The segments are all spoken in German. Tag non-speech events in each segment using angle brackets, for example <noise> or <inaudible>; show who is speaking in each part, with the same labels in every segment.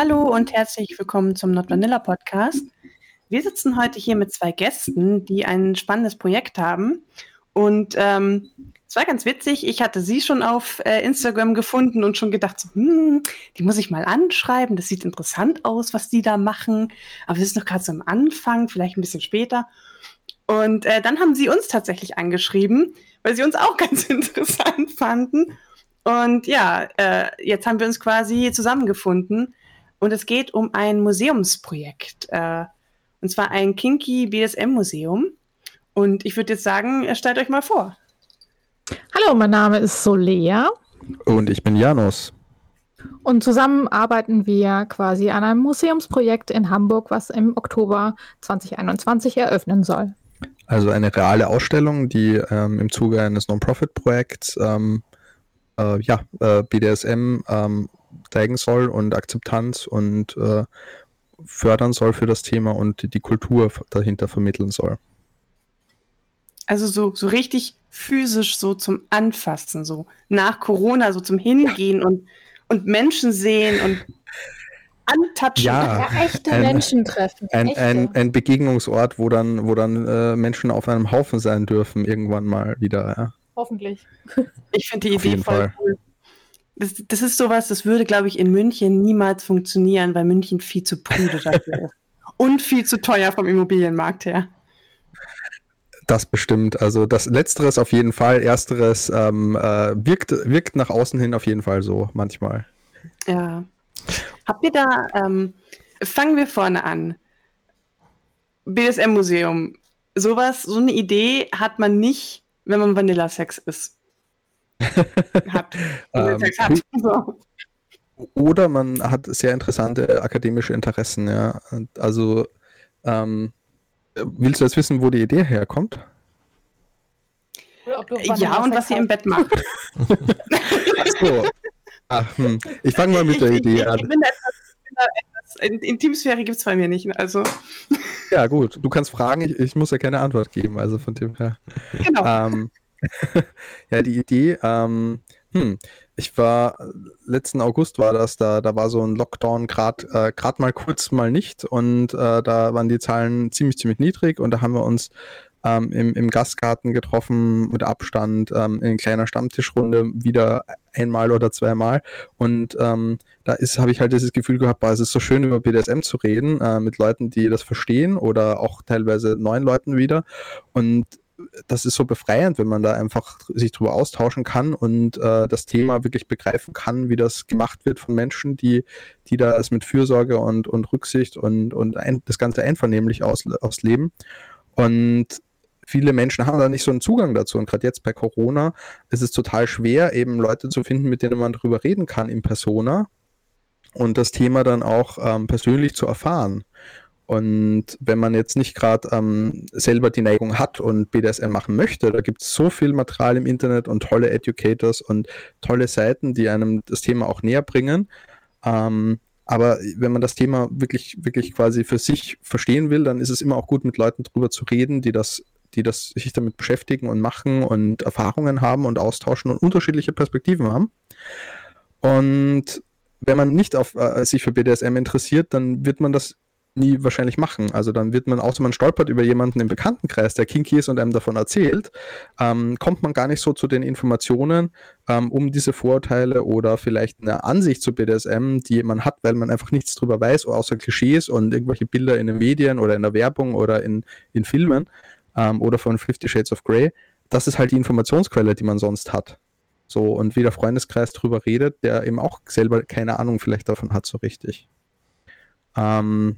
Speaker 1: Hallo und herzlich willkommen zum Not Vanilla Podcast. Wir sitzen heute hier mit zwei Gästen, die ein spannendes Projekt haben. Und ähm, es war ganz witzig. Ich hatte sie schon auf äh, Instagram gefunden und schon gedacht, so, hm, die muss ich mal anschreiben. Das sieht interessant aus, was die da machen. Aber es ist noch gerade so am Anfang, vielleicht ein bisschen später. Und äh, dann haben sie uns tatsächlich angeschrieben, weil sie uns auch <laughs> ganz interessant fanden. Und ja, äh, jetzt haben wir uns quasi zusammengefunden. Und es geht um ein Museumsprojekt. Äh, und zwar ein Kinky BSM-Museum. Und ich würde jetzt sagen, stellt euch mal vor.
Speaker 2: Hallo, mein Name ist Solea.
Speaker 3: Und ich bin Janus.
Speaker 2: Und zusammen arbeiten wir quasi an einem Museumsprojekt in Hamburg, was im Oktober 2021 eröffnen soll.
Speaker 3: Also eine reale Ausstellung, die ähm, im Zuge eines Non-Profit-Projekts ähm, äh, ja, äh, BDSM ähm, zeigen soll und Akzeptanz und äh, fördern soll für das Thema und die Kultur dahinter vermitteln soll.
Speaker 1: Also so, so richtig physisch so zum Anfassen, so nach Corona, so zum Hingehen und, und Menschen sehen und antatschen.
Speaker 3: Ja,
Speaker 2: ja echte ein, Menschen treffen.
Speaker 3: Ein, echte. Ein, ein, Begegnungsort, wo dann, wo dann äh, Menschen auf einem Haufen sein dürfen, irgendwann mal wieder. Ja.
Speaker 2: Hoffentlich.
Speaker 1: Ich finde die Idee voll Fall. cool. Das, das ist sowas, das würde, glaube ich, in München niemals funktionieren, weil München viel zu prüde dafür ist. Und viel zu teuer vom Immobilienmarkt her.
Speaker 3: Das bestimmt. Also das Letzteres auf jeden Fall. Ersteres ähm, äh, wirkt, wirkt nach außen hin auf jeden Fall so manchmal.
Speaker 1: Ja. Habt ihr da, ähm, fangen wir vorne an. BSM-Museum. Sowas, so eine Idee hat man nicht, wenn man Vanilla-Sex ist.
Speaker 3: Hat. <laughs> ähm. <laughs> So. Oder man hat sehr interessante akademische Interessen, ja. Also ähm, willst du jetzt wissen, wo die Idee herkommt?
Speaker 1: Ja, und was sie im Bett macht.
Speaker 3: Ach so. Ach, hm. Ich fange mal mit ich, der Idee ich, an. Ich bin
Speaker 1: etwas, etwas, Intimsphäre gibt es bei mir nicht. Also.
Speaker 3: Ja, gut. Du kannst fragen, ich, ich muss ja keine Antwort geben. Also von dem her. Genau. Ähm, ja, die Idee, ähm, hm, ich war, letzten August war das, da, da war so ein Lockdown gerade äh, mal kurz, mal nicht und äh, da waren die Zahlen ziemlich, ziemlich niedrig und da haben wir uns ähm, im, im Gastgarten getroffen mit Abstand ähm, in kleiner Stammtischrunde wieder einmal oder zweimal und ähm, da habe ich halt dieses Gefühl gehabt, boah, es ist so schön über BDSM zu reden äh, mit Leuten, die das verstehen oder auch teilweise neuen Leuten wieder und das ist so befreiend, wenn man da einfach sich drüber austauschen kann und äh, das Thema wirklich begreifen kann, wie das gemacht wird von Menschen, die, die da es mit Fürsorge und, und Rücksicht und, und ein, das Ganze einvernehmlich aus, ausleben. Und viele Menschen haben da nicht so einen Zugang dazu. Und gerade jetzt bei Corona ist es total schwer, eben Leute zu finden, mit denen man darüber reden kann in Persona und das Thema dann auch ähm, persönlich zu erfahren. Und wenn man jetzt nicht gerade ähm, selber die Neigung hat und BDSM machen möchte, da gibt es so viel Material im Internet und tolle Educators und tolle Seiten, die einem das Thema auch näher bringen. Ähm, aber wenn man das Thema wirklich, wirklich quasi für sich verstehen will, dann ist es immer auch gut, mit Leuten drüber zu reden, die das, die das sich damit beschäftigen und machen und Erfahrungen haben und austauschen und unterschiedliche Perspektiven haben. Und wenn man nicht auf äh, sich für BDSM interessiert, dann wird man das nie wahrscheinlich machen. Also dann wird man, außer man stolpert über jemanden im Bekanntenkreis, der kinky ist und einem davon erzählt, ähm, kommt man gar nicht so zu den Informationen, ähm, um diese Vorurteile oder vielleicht eine Ansicht zu BDSM, die man hat, weil man einfach nichts drüber weiß, außer Klischees und irgendwelche Bilder in den Medien oder in der Werbung oder in, in Filmen ähm, oder von Fifty Shades of Grey. Das ist halt die Informationsquelle, die man sonst hat. So, und wie der Freundeskreis drüber redet, der eben auch selber keine Ahnung vielleicht davon hat, so richtig. Ähm,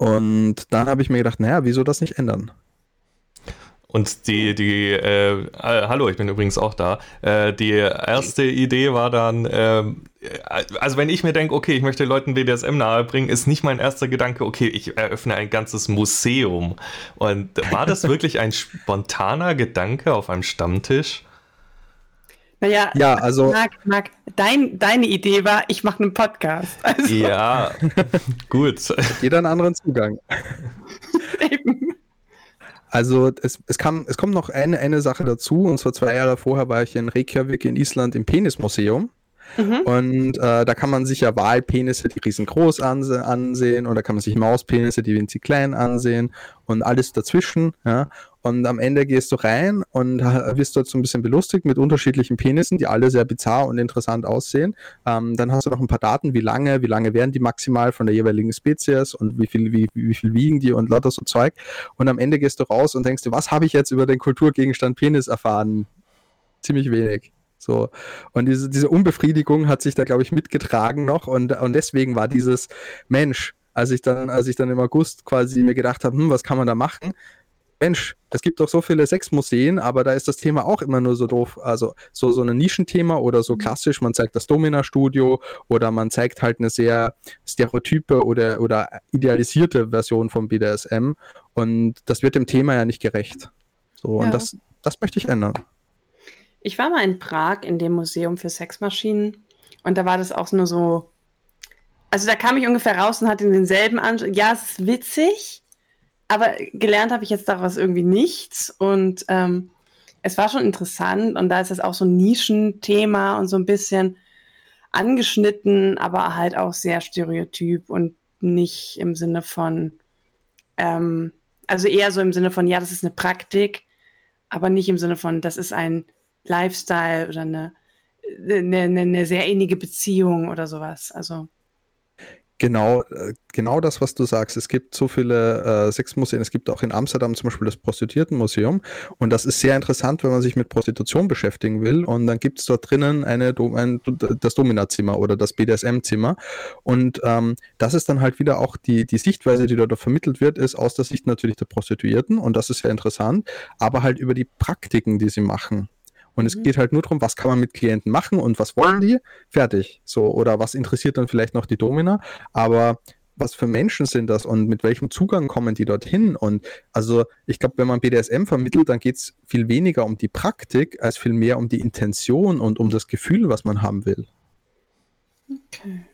Speaker 3: und dann habe ich mir gedacht, naja, wieso das nicht ändern?
Speaker 4: Und die, die, äh, äh, hallo, ich bin übrigens auch da. Äh, die erste Idee war dann, äh, also wenn ich mir denke, okay, ich möchte Leuten BDSM nahebringen, ist nicht mein erster Gedanke, okay, ich eröffne ein ganzes Museum. Und war das <laughs> wirklich ein spontaner Gedanke auf einem Stammtisch?
Speaker 1: Naja, ja, also, Marc, Marc dein, deine Idee war, ich mache einen Podcast. <laughs>
Speaker 4: Also. Ja, <laughs> gut.
Speaker 3: Jeder einen anderen Zugang. <laughs> Eben. Also es, es, kam, es kommt noch eine, eine Sache dazu, und zwar zwei Jahre vorher war ich in Reykjavik in Island im Penismuseum. Mhm. Und äh, da kann man sich ja Wahlpenisse, die riesengroß anse ansehen, oder kann man sich Mauspenisse, die winzig klein ansehen und alles dazwischen. Ja? Und am Ende gehst du rein und wirst dort so ein bisschen belustigt mit unterschiedlichen Penissen, die alle sehr bizarr und interessant aussehen. Ähm, dann hast du noch ein paar Daten, wie lange, wie lange werden die maximal von der jeweiligen Spezies und wie viel, wie, wie viel wiegen die und lauter so Zeug. Und am Ende gehst du raus und denkst dir, was habe ich jetzt über den Kulturgegenstand Penis erfahren? Ziemlich wenig. So. Und diese, diese Unbefriedigung hat sich da, glaube ich, mitgetragen noch. Und, und deswegen war dieses Mensch, als ich dann, als ich dann im August quasi mir gedacht habe, hm, was kann man da machen? Mensch, es gibt doch so viele Sexmuseen, aber da ist das Thema auch immer nur so doof. Also so, so ein Nischenthema oder so mhm. klassisch, man zeigt das Domina-Studio oder man zeigt halt eine sehr stereotype oder, oder idealisierte Version vom BDSM. Und das wird dem Thema ja nicht gerecht. So, ja. und das, das möchte ich ändern.
Speaker 1: Ich war mal in Prag in dem Museum für Sexmaschinen und da war das auch nur so. Also da kam ich ungefähr raus und hatte denselben Anspruch. Ja, es ist witzig, aber gelernt habe ich jetzt daraus irgendwie nichts. Und ähm, es war schon interessant und da ist es auch so ein Nischenthema und so ein bisschen angeschnitten, aber halt auch sehr stereotyp und nicht im Sinne von, ähm, also eher so im Sinne von, ja, das ist eine Praktik, aber nicht im Sinne von, das ist ein Lifestyle oder eine, eine, eine sehr innige Beziehung oder sowas. Also.
Speaker 3: Genau, äh, genau das, was du sagst. Es gibt so viele äh, Sexmuseen. Es gibt auch in Amsterdam zum Beispiel das Prostituiertenmuseum. Und das ist sehr interessant, wenn man sich mit Prostitution beschäftigen will. Und dann gibt es dort drinnen eine, ein, das Dominazimmer oder das BDSM-Zimmer. Und ähm, das ist dann halt wieder auch die, die Sichtweise, die dort vermittelt wird, ist aus der Sicht natürlich der Prostituierten. Und das ist sehr interessant. Aber halt über die Praktiken, die sie machen. Und es mhm. geht halt nur darum, was kann man mit Klienten machen und was wollen die? Fertig. So, oder was interessiert dann vielleicht noch die Domina? Aber was für Menschen sind das und mit welchem Zugang kommen die dorthin? Und also ich glaube, wenn man BDSM vermittelt, dann geht es viel weniger um die Praktik, als viel mehr um die Intention und um das Gefühl, was man haben will.
Speaker 1: Okay.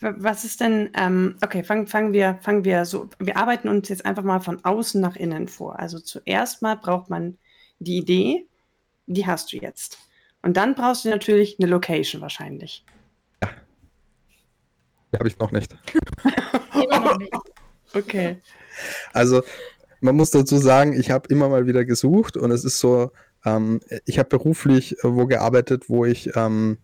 Speaker 1: Was ist denn, ähm, okay, fangen, fangen, wir, fangen wir so, wir arbeiten uns jetzt einfach mal von außen nach innen vor. Also zuerst mal braucht man die Idee, die hast du jetzt. Und dann brauchst du natürlich eine Location wahrscheinlich. Ja.
Speaker 3: Die habe ich noch nicht. <laughs>
Speaker 1: okay.
Speaker 3: Also, man muss dazu sagen, ich habe immer mal wieder gesucht und es ist so, ähm, ich habe beruflich wo gearbeitet, wo ich ähm,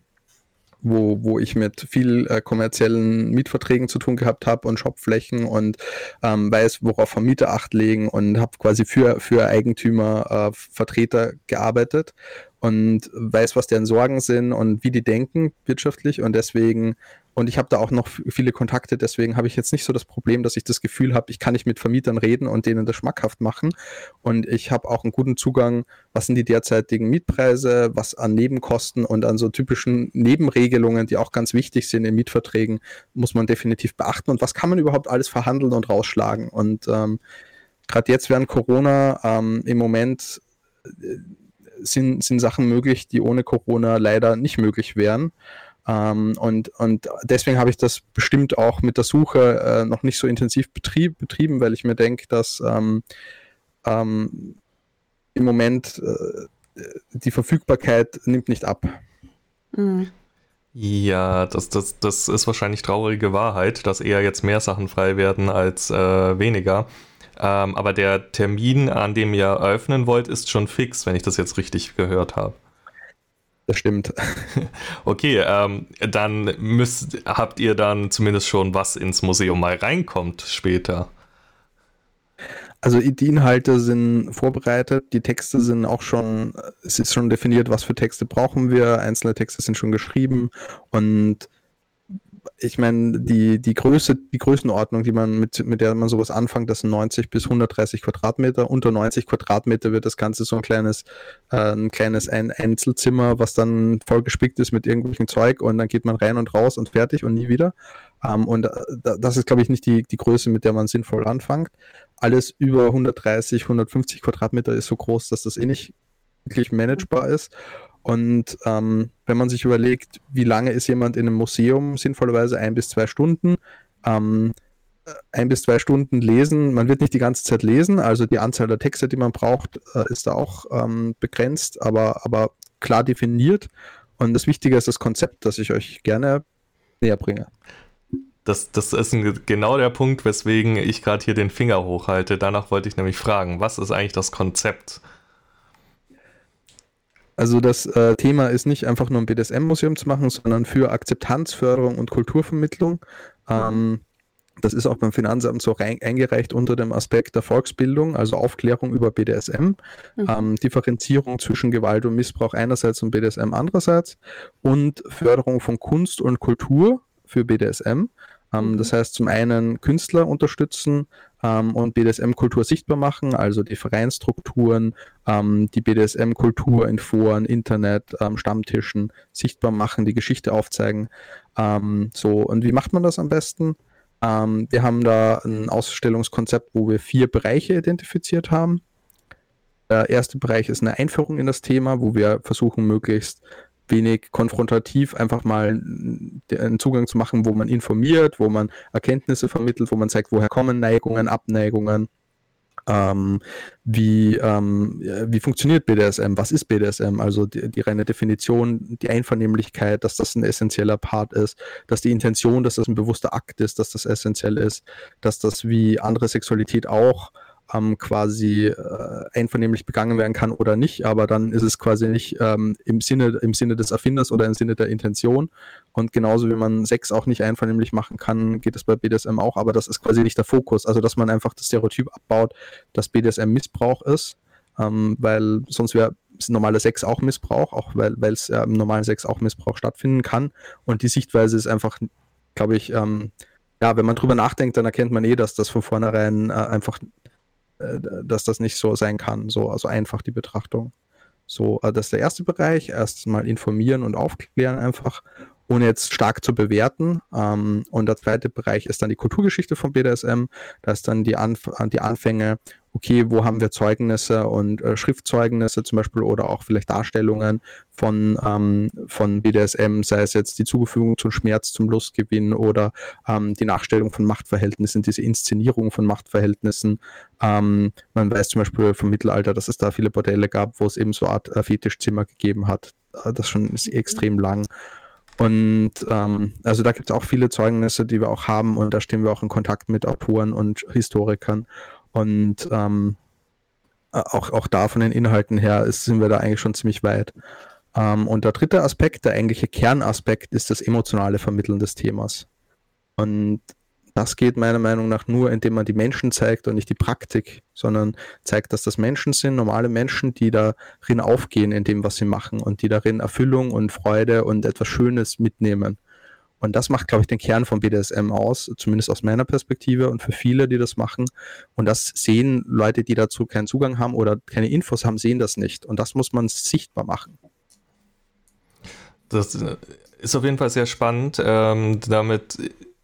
Speaker 3: wo, wo ich mit viel äh, kommerziellen Mietverträgen zu tun gehabt habe und Shopflächen und ähm, weiß, worauf Vermieter Acht legen und habe quasi für, für Eigentümer, äh, Vertreter gearbeitet und weiß, was deren Sorgen sind und wie die denken wirtschaftlich und deswegen und ich habe da auch noch viele Kontakte, deswegen habe ich jetzt nicht so das Problem, dass ich das Gefühl habe, ich kann nicht mit Vermietern reden und denen das schmackhaft machen. Und ich habe auch einen guten Zugang, was sind die derzeitigen Mietpreise, was an Nebenkosten und an so typischen Nebenregelungen, die auch ganz wichtig sind in Mietverträgen, muss man definitiv beachten. Und was kann man überhaupt alles verhandeln und rausschlagen? Und ähm, gerade jetzt während Corona ähm, im Moment äh, sind, sind Sachen möglich, die ohne Corona leider nicht möglich wären. Ähm, und, und deswegen habe ich das bestimmt auch mit der Suche äh, noch nicht so intensiv betrieb, betrieben, weil ich mir denke, dass ähm, ähm, im Moment äh, die Verfügbarkeit nimmt nicht ab.
Speaker 4: Mhm. Ja, das, das, das ist wahrscheinlich traurige Wahrheit, dass eher jetzt mehr Sachen frei werden als äh, weniger. Ähm, aber der Termin, an dem ihr eröffnen wollt, ist schon fix, wenn ich das jetzt richtig gehört habe.
Speaker 3: Das stimmt. <laughs>
Speaker 4: Okay, ähm, dann müsst, habt ihr dann zumindest schon was ins Museum mal reinkommt später.
Speaker 3: Also die Inhalte sind vorbereitet, die Texte sind auch schon, es ist schon definiert, was für Texte brauchen wir, einzelne Texte sind schon geschrieben und ich meine, die, die Größe, die Größenordnung, die man mit, mit der man sowas anfängt, das sind 90 bis 130 Quadratmeter. Unter 90 Quadratmeter wird das Ganze so ein kleines, äh, ein kleines ein Einzelzimmer, was dann vollgespickt ist mit irgendwelchen Zeug und dann geht man rein und raus und fertig und nie wieder. Ähm, und äh, das ist, glaube ich, nicht die, die Größe, mit der man sinnvoll anfängt. Alles über 130, 150 Quadratmeter ist so groß, dass das eh nicht wirklich managebar ist. Und ähm, wenn man sich überlegt, wie lange ist jemand in einem Museum, sinnvollerweise ein bis zwei Stunden, ähm, äh, ein bis zwei Stunden lesen, man wird nicht die ganze Zeit lesen, also die Anzahl der Texte, die man braucht, äh, ist da auch ähm, begrenzt, aber, aber klar definiert. Und das Wichtige ist das Konzept, das ich euch gerne näher bringe.
Speaker 4: Das, das ist ein, genau der Punkt, weswegen ich gerade hier den Finger hochhalte. Danach wollte ich nämlich fragen, was ist eigentlich das Konzept?
Speaker 3: Also das äh, Thema ist nicht einfach nur ein BDSM-Museum zu machen, sondern für Akzeptanzförderung und Kulturvermittlung. Ähm, das ist auch beim Finanzamt so rein, eingereicht unter dem Aspekt der Volksbildung, also Aufklärung über BDSM, mhm. ähm, Differenzierung zwischen Gewalt und Missbrauch einerseits und BDSM andererseits und Förderung von Kunst und Kultur für BDSM. Ähm, mhm. Das heißt, zum einen Künstler unterstützen ähm, und BDSM-Kultur sichtbar machen, also die Vereinsstrukturen, ähm, die BDSM-Kultur in Foren, Internet, ähm, Stammtischen sichtbar machen, die Geschichte aufzeigen. Ähm, so, und wie macht man das am besten? Ähm, wir haben da ein Ausstellungskonzept, wo wir vier Bereiche identifiziert haben. Der erste Bereich ist eine Einführung in das Thema, wo wir versuchen, möglichst wenig konfrontativ einfach mal einen Zugang zu machen, wo man informiert, wo man Erkenntnisse vermittelt, wo man zeigt, woher kommen Neigungen, Abneigungen, ähm, wie, ähm, wie funktioniert BDSM, was ist BDSM, also die, die, reine Definition, die Einvernehmlichkeit, dass das ein essentieller Part ist, dass die Intention, dass das ein bewusster Akt ist, dass das essentiell ist, dass das wie andere Sexualität auch ähm, quasi äh, einvernehmlich begangen werden kann oder nicht, aber dann ist es quasi nicht ähm, im, Sinne, im Sinne des Erfinders oder im Sinne der Intention. Und genauso wie man Sex auch nicht einvernehmlich machen kann, geht es bei BDSM auch, aber das ist quasi nicht der Fokus. Also dass man einfach das Stereotyp abbaut, dass BDSM Missbrauch ist, ähm, weil sonst wäre normaler Sex auch Missbrauch, auch weil es ja im normalen Sex auch Missbrauch stattfinden kann. Und die Sichtweise ist einfach, glaube ich, ähm, ja, wenn man drüber nachdenkt, dann erkennt man eh, dass das von vornherein äh, einfach äh, dass das nicht so sein kann. So, also einfach die Betrachtung. So, also das ist der erste Bereich. Erstmal informieren und aufklären einfach, ohne jetzt stark zu bewerten. Ähm, und der zweite Bereich ist dann die Kulturgeschichte von BDSM. Da ist dann die, Anf die Anfänge okay, wo haben wir Zeugnisse und äh, Schriftzeugnisse zum Beispiel oder auch vielleicht Darstellungen von, ähm, von BDSM, sei es jetzt die Zugefügung zum Schmerz, zum Lustgewinn oder ähm, die Nachstellung von Machtverhältnissen, diese Inszenierung von Machtverhältnissen. Ähm, man weiß zum Beispiel vom Mittelalter, dass es da viele Bordelle gab, wo es eben so eine Art äh, Fetischzimmer gegeben hat. Äh, das schon ist extrem lang. Und ähm, also da gibt es auch viele Zeugnisse, die wir auch haben und da stehen wir auch in Kontakt mit Autoren und Historikern. Und ähm, auch, auch da von den Inhalten her ist, sind wir da eigentlich schon ziemlich weit. Ähm, und der dritte Aspekt, der eigentliche Kernaspekt, ist das emotionale Vermitteln des Themas. Und das geht meiner Meinung nach nur, indem man die Menschen zeigt und nicht die Praktik, sondern zeigt, dass das Menschen sind, normale Menschen, die darin aufgehen in dem, was sie machen und die darin Erfüllung und Freude und etwas Schönes mitnehmen. Und das macht, glaube ich, den Kern von BDSM aus, zumindest aus meiner Perspektive und für viele, die das machen. Und das sehen Leute, die dazu keinen Zugang haben oder keine Infos haben, sehen das nicht. Und das muss man sichtbar machen.
Speaker 4: Das ist auf jeden Fall sehr spannend. Ähm, damit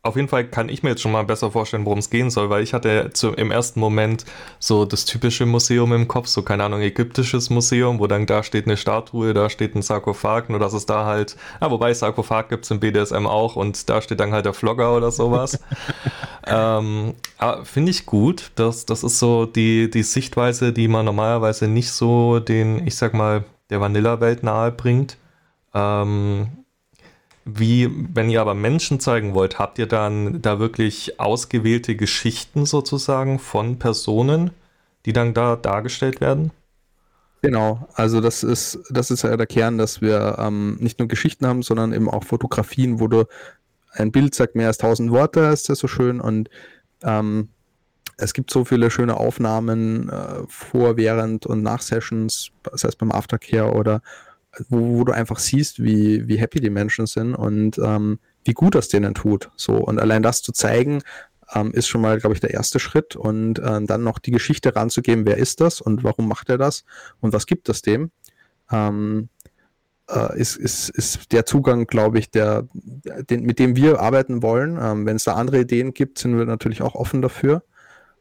Speaker 4: auf jeden Fall kann ich mir jetzt schon mal besser vorstellen, worum es gehen soll, weil ich hatte zu, im ersten Moment so das typische Museum im Kopf, so keine Ahnung, ägyptisches Museum, wo dann da steht eine Statue, da steht ein Sarkophag, nur dass es da halt, ja, wobei Sarkophag gibt es im BDSM auch und da steht dann halt der Vlogger oder sowas. <laughs> ähm, Finde ich gut, das, das ist so die, die Sichtweise, die man normalerweise nicht so den, ich sag mal, der Vanilla-Welt nahe bringt. Ähm, wie, wenn ihr aber Menschen zeigen wollt, habt ihr dann da wirklich ausgewählte Geschichten sozusagen von Personen, die dann da dargestellt werden?
Speaker 3: Genau, also das ist, das ist ja der Kern, dass wir ähm, nicht nur Geschichten haben, sondern eben auch Fotografien, wo du ein Bild sagt mehr als tausend Worte, ist das so schön und ähm, es gibt so viele schöne Aufnahmen äh, vor, während und nach Sessions, sei es beim Aftercare oder wo, wo du einfach siehst, wie, wie happy die Menschen sind und ähm, wie gut das denen tut. So, und allein das zu zeigen, ähm, ist schon mal, glaube ich, der erste Schritt. Und äh, dann noch die Geschichte ranzugeben, wer ist das und warum macht er das und was gibt es dem, ähm, äh, ist, ist, ist der Zugang, glaube ich, der, den, mit dem wir arbeiten wollen. Ähm, Wenn es da andere Ideen gibt, sind wir natürlich auch offen dafür.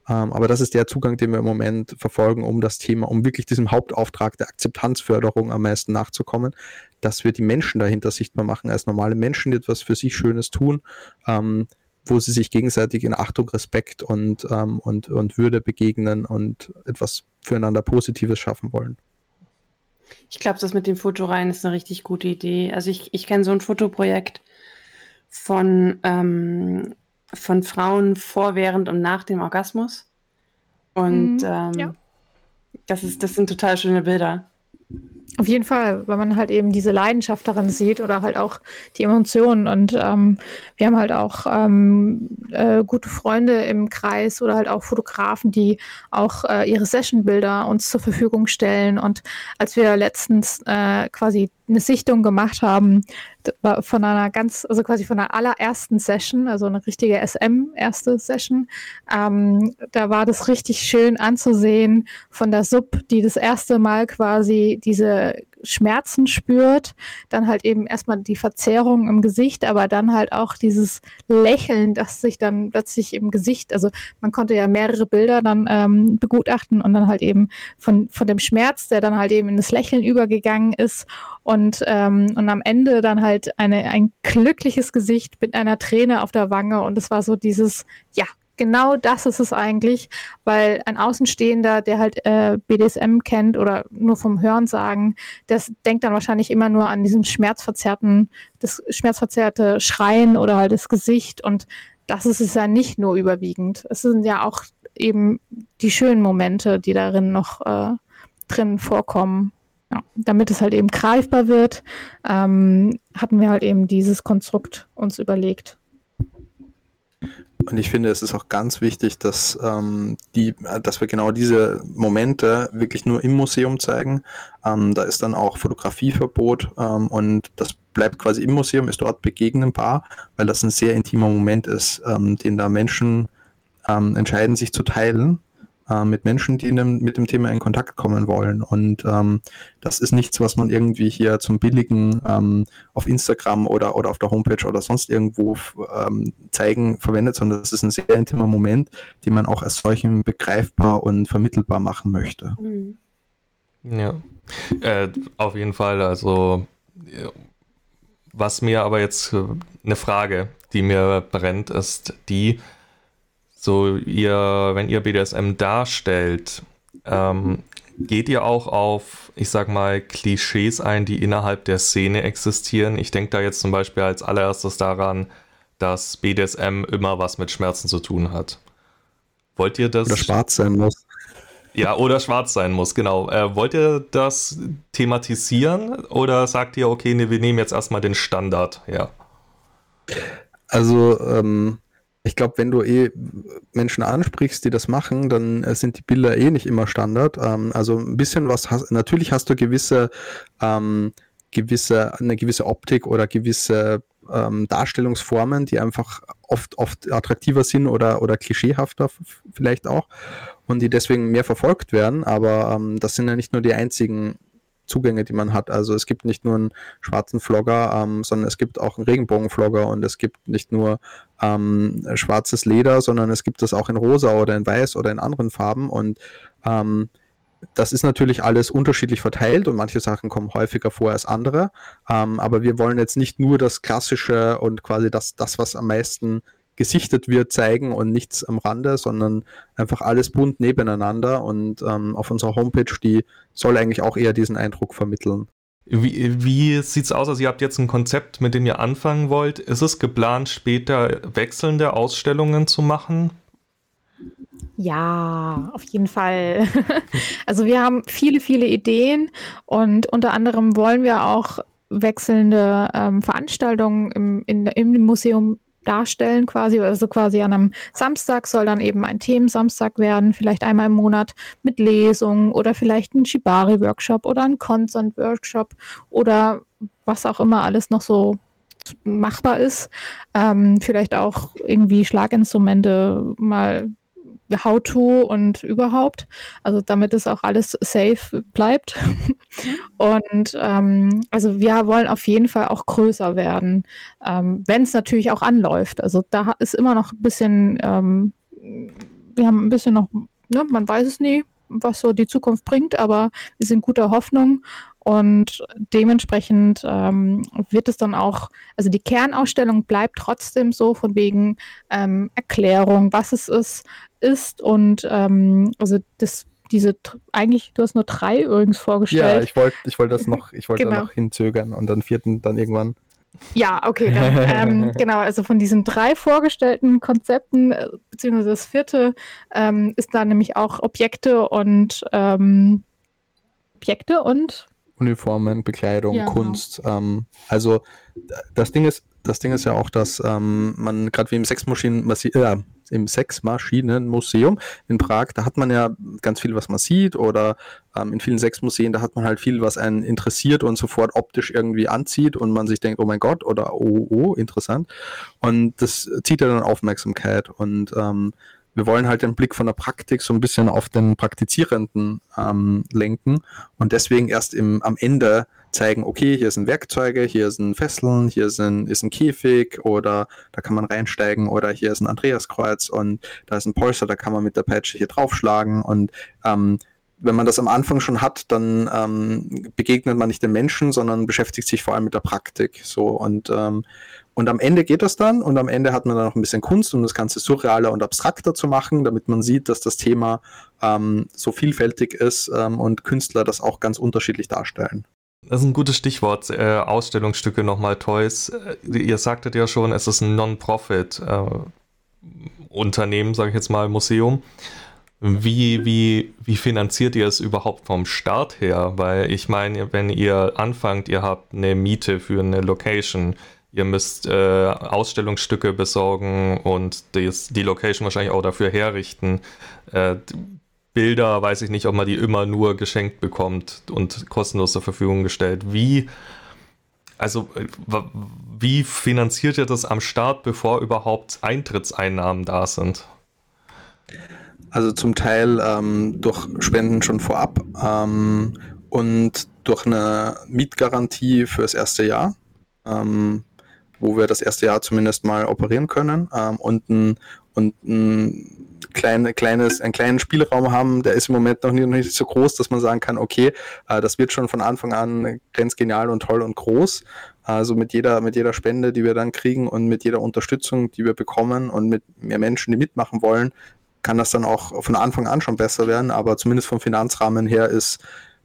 Speaker 3: Ähm, aber das ist der Zugang, den wir im Moment verfolgen, um das Thema, um wirklich diesem Hauptauftrag der Akzeptanzförderung am meisten nachzukommen, dass wir die Menschen dahinter sichtbar machen, als normale Menschen, die etwas für sich Schönes tun, ähm, wo sie sich gegenseitig in Achtung, Respekt und, ähm, und, und Würde begegnen und etwas füreinander Positives schaffen wollen.
Speaker 1: Ich glaube, das mit dem Fotoreihen ist eine richtig gute Idee. Also ich, ich kenne so ein Fotoprojekt von, ähm, von Frauen vor, während und nach dem Orgasmus. Und mhm, ähm, ja. das, ist, das sind total schöne Bilder.
Speaker 2: Auf jeden Fall, weil man halt eben diese Leidenschaft darin sieht oder halt auch die Emotionen. Und ähm, wir haben halt auch ähm, äh, gute Freunde im Kreis oder halt auch Fotografen, die auch äh, ihre Sessionbilder uns zur Verfügung stellen. Und als wir letztens äh, quasi eine Sichtung gemacht haben von einer ganz, also quasi von der allerersten Session, also eine richtige SM-erste Session. Ähm, da war das richtig schön anzusehen von der Sub, die das erste Mal quasi diese Schmerzen spürt, dann halt eben erstmal die Verzerrung im Gesicht, aber dann halt auch dieses Lächeln, das sich dann plötzlich im Gesicht, also man konnte ja mehrere Bilder dann ähm, begutachten und dann halt eben von, von dem Schmerz, der dann halt eben in das Lächeln übergegangen ist und, ähm, und am Ende dann halt eine, ein glückliches Gesicht mit einer Träne auf der Wange und es war so dieses, ja, genau das ist es eigentlich, weil ein Außenstehender, der halt äh, BDSM kennt oder nur vom Hören sagen, das denkt dann wahrscheinlich immer nur an diesen schmerzverzerrten, das schmerzverzerrte Schreien oder halt das Gesicht und das ist es ja nicht nur überwiegend. Es sind ja auch eben die schönen Momente, die darin noch äh, drin vorkommen. Ja, damit es halt eben greifbar wird, ähm, hatten wir halt eben dieses Konstrukt uns überlegt.
Speaker 3: Und ich finde, es ist auch ganz wichtig, dass, ähm, die, dass wir genau diese Momente wirklich nur im Museum zeigen. Ähm, da ist dann auch Fotografieverbot ähm, und das bleibt quasi im Museum, ist dort begegnenbar, weil das ein sehr intimer Moment ist, ähm, den da Menschen ähm, entscheiden, sich zu teilen äh, mit Menschen, die dem, mit dem Thema in Kontakt kommen wollen. Und ähm, das ist nichts, was man irgendwie hier zum Billigen ähm, auf Instagram oder, oder auf der Homepage oder sonst irgendwo ähm, zeigen verwendet, sondern das ist ein sehr intimer Moment, den man auch als solchen begreifbar und vermittelbar machen möchte. Mhm.
Speaker 4: Ja, äh, auf jeden Fall. Also, was mir aber jetzt äh, eine Frage, die mir brennt, ist die, so ihr, wenn ihr BDSM darstellt, ähm, geht ihr auch auf, ich sag mal, Klischees ein, die innerhalb der Szene existieren? Ich denke da jetzt zum Beispiel als allererstes daran, dass BDSM immer was mit Schmerzen zu tun hat. Wollt ihr das?
Speaker 3: Oder schwarz sein muss.
Speaker 4: Ja, oder schwarz sein muss, genau. Äh, wollt ihr das thematisieren oder sagt ihr, okay, nee, wir nehmen jetzt erstmal den Standard her?
Speaker 3: Also, ähm, ich glaube, wenn du eh Menschen ansprichst, die das machen, dann äh, sind die Bilder eh nicht immer Standard. Ähm, also ein bisschen was hast, natürlich hast du gewisse, ähm, gewisse, eine gewisse Optik oder gewisse ähm, Darstellungsformen, die einfach oft, oft attraktiver sind oder, oder klischeehafter vielleicht auch und die deswegen mehr verfolgt werden. Aber ähm, das sind ja nicht nur die einzigen Zugänge, die man hat. Also es gibt nicht nur einen schwarzen Vlogger, ähm, sondern es gibt auch einen Regenbogenvlogger und es gibt nicht nur ähm, schwarzes Leder, sondern es gibt das auch in rosa oder in weiß oder in anderen Farben und ähm, das ist natürlich alles unterschiedlich verteilt und manche Sachen kommen häufiger vor als andere. Ähm, aber wir wollen jetzt nicht nur das Klassische und quasi das, das, was am meisten gesichtet wird, zeigen und nichts am Rande, sondern einfach alles bunt nebeneinander. Und ähm, auf unserer Homepage, die soll eigentlich auch eher diesen Eindruck vermitteln.
Speaker 4: Wie, wie sieht es aus? Also ihr habt jetzt ein Konzept, mit dem ihr anfangen wollt. Ist es geplant, später wechselnde Ausstellungen zu machen?
Speaker 2: Ja, auf jeden Fall. <laughs> also wir haben viele, viele Ideen und unter anderem wollen wir auch wechselnde ähm, Veranstaltungen im, in, im Museum darstellen quasi. Also quasi an einem Samstag soll dann eben ein Themensamstag werden, vielleicht einmal im Monat mit Lesungen oder vielleicht ein Shibari-Workshop oder ein Consent-Workshop oder was auch immer alles noch so machbar ist. Ähm, vielleicht auch irgendwie Schlaginstrumente mal How-to und überhaupt. Also damit es auch alles safe bleibt. und ähm, also wir wollen auf jeden Fall auch größer werden, ähm, wenn es natürlich auch anläuft. Also da ist immer noch ein bisschen, ähm, wir haben ein bisschen noch, ne, man weiß es nie, was so die Zukunft bringt, aber wir sind guter Hoffnung und dementsprechend ähm, wird es dann auch, also die Kernausstellung bleibt trotzdem so von wegen ähm, Erklärung, was es ist, ist und ähm, also das diese, eigentlich, du hast nur drei übrigens vorgestellt.
Speaker 3: Ja, ich wollte ich wollt das noch, ich wollte genau. noch hinzögern und dann vierten dann irgendwann.
Speaker 2: Ja, okay, dann, ähm, <laughs> genau, also von diesen drei vorgestellten Konzepten, äh, beziehungsweise das vierte, ähm, ist da nämlich auch Objekte und ähm, Objekte und
Speaker 3: Uniformen, Bekleidung, ja, genau. Kunst. Genau. Also das Ding ist, das Ding ist ja auch, dass ähm, man gerade wie im Sexmaschinen, äh, im Sexmaschinenmuseum in Prag, da hat man ja ganz viel, was man sieht, oder ähm, in vielen Sexmuseen, da hat man halt viel, was einen interessiert und sofort optisch irgendwie anzieht und man sich denkt, oh mein Gott, oder oh, oh, interessant. Und das zieht ja dann Aufmerksamkeit und ähm, wir wollen halt den Blick von der Praktik so ein bisschen auf den Praktizierenden ähm, lenken und deswegen erst im, am Ende zeigen, okay, hier sind Werkzeuge, hier sind Fesseln, hier sind, ist ein Käfig oder da kann man reinsteigen oder hier ist ein Andreaskreuz und da ist ein Polster, da kann man mit der Peitsche hier draufschlagen und ähm, wenn man das am Anfang schon hat, dann ähm, begegnet man nicht den Menschen, sondern beschäftigt sich vor allem mit der Praktik. So und ähm, und am Ende geht das dann und am Ende hat man dann noch ein bisschen Kunst, um das Ganze surrealer und abstrakter zu machen, damit man sieht, dass das Thema ähm, so vielfältig ist ähm, und Künstler das auch ganz unterschiedlich darstellen.
Speaker 4: Das ist ein gutes Stichwort, äh, Ausstellungsstücke nochmal Toys. Äh, ihr sagtet ja schon, es ist ein Non-Profit-Unternehmen, äh, sage ich jetzt mal, Museum. Wie, wie, wie finanziert ihr es überhaupt vom Start her? Weil ich meine, wenn ihr anfangt, ihr habt eine Miete für eine Location, Ihr müsst äh, Ausstellungsstücke besorgen und des, die Location wahrscheinlich auch dafür herrichten. Äh, Bilder, weiß ich nicht, ob man die immer nur geschenkt bekommt und kostenlos zur Verfügung gestellt. Wie, also, äh, wie finanziert ihr das am Start, bevor überhaupt Eintrittseinnahmen da sind?
Speaker 3: Also zum Teil ähm, durch Spenden schon vorab ähm, und durch eine Mietgarantie fürs erste Jahr. Ähm, wo wir das erste Jahr zumindest mal operieren können ähm, und ein, und ein klein, kleines, einen kleinen Spielraum haben, der ist im Moment noch nicht, noch nicht so groß, dass man sagen kann, okay, äh, das wird schon von Anfang an ganz genial und toll und groß. Also mit jeder, mit jeder Spende, die wir dann kriegen und mit jeder Unterstützung, die wir bekommen und mit mehr Menschen, die mitmachen wollen, kann das dann auch von Anfang an schon besser werden. Aber zumindest vom Finanzrahmen her ist,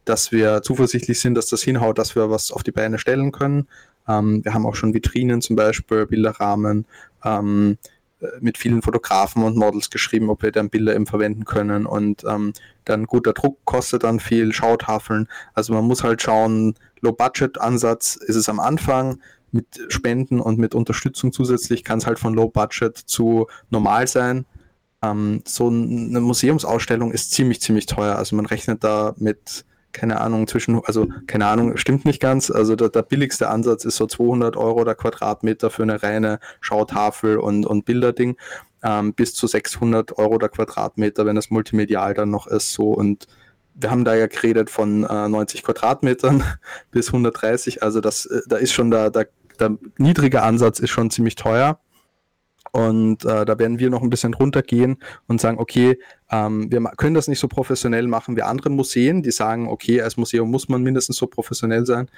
Speaker 3: dass wir zuversichtlich sind, dass das hinhaut, dass wir was auf die Beine stellen können. Ähm, wir haben auch schon Vitrinen zum Beispiel, Bilderrahmen ähm, äh, mit vielen Fotografen und Models geschrieben, ob wir dann Bilder eben verwenden können. Und ähm, dann guter Druck kostet dann viel, Schautafeln. Also man muss halt schauen, Low-Budget-Ansatz ist es am Anfang. Mit Spenden und mit Unterstützung zusätzlich kann es halt von Low-Budget zu normal sein. Ähm, so eine Museumsausstellung ist ziemlich, ziemlich teuer. Also man rechnet da mit keine Ahnung, zwischen, also keine Ahnung, stimmt nicht ganz. Also der, der, billigste Ansatz ist so 200 Euro der Quadratmeter für eine reine Schautafel und, und Bilderding, ähm, bis zu 600 Euro der Quadratmeter, wenn es multimedial dann noch ist. So und wir haben da ja geredet von äh, 90 Quadratmetern <laughs> bis 130. Also das, äh, da ist schon der, der, der niedrige Ansatz ist schon ziemlich teuer. Und äh, da werden wir noch ein bisschen runtergehen und sagen, okay, ähm, wir können das nicht so professionell machen wie andere Museen, die sagen, okay, als Museum muss man mindestens so professionell sein,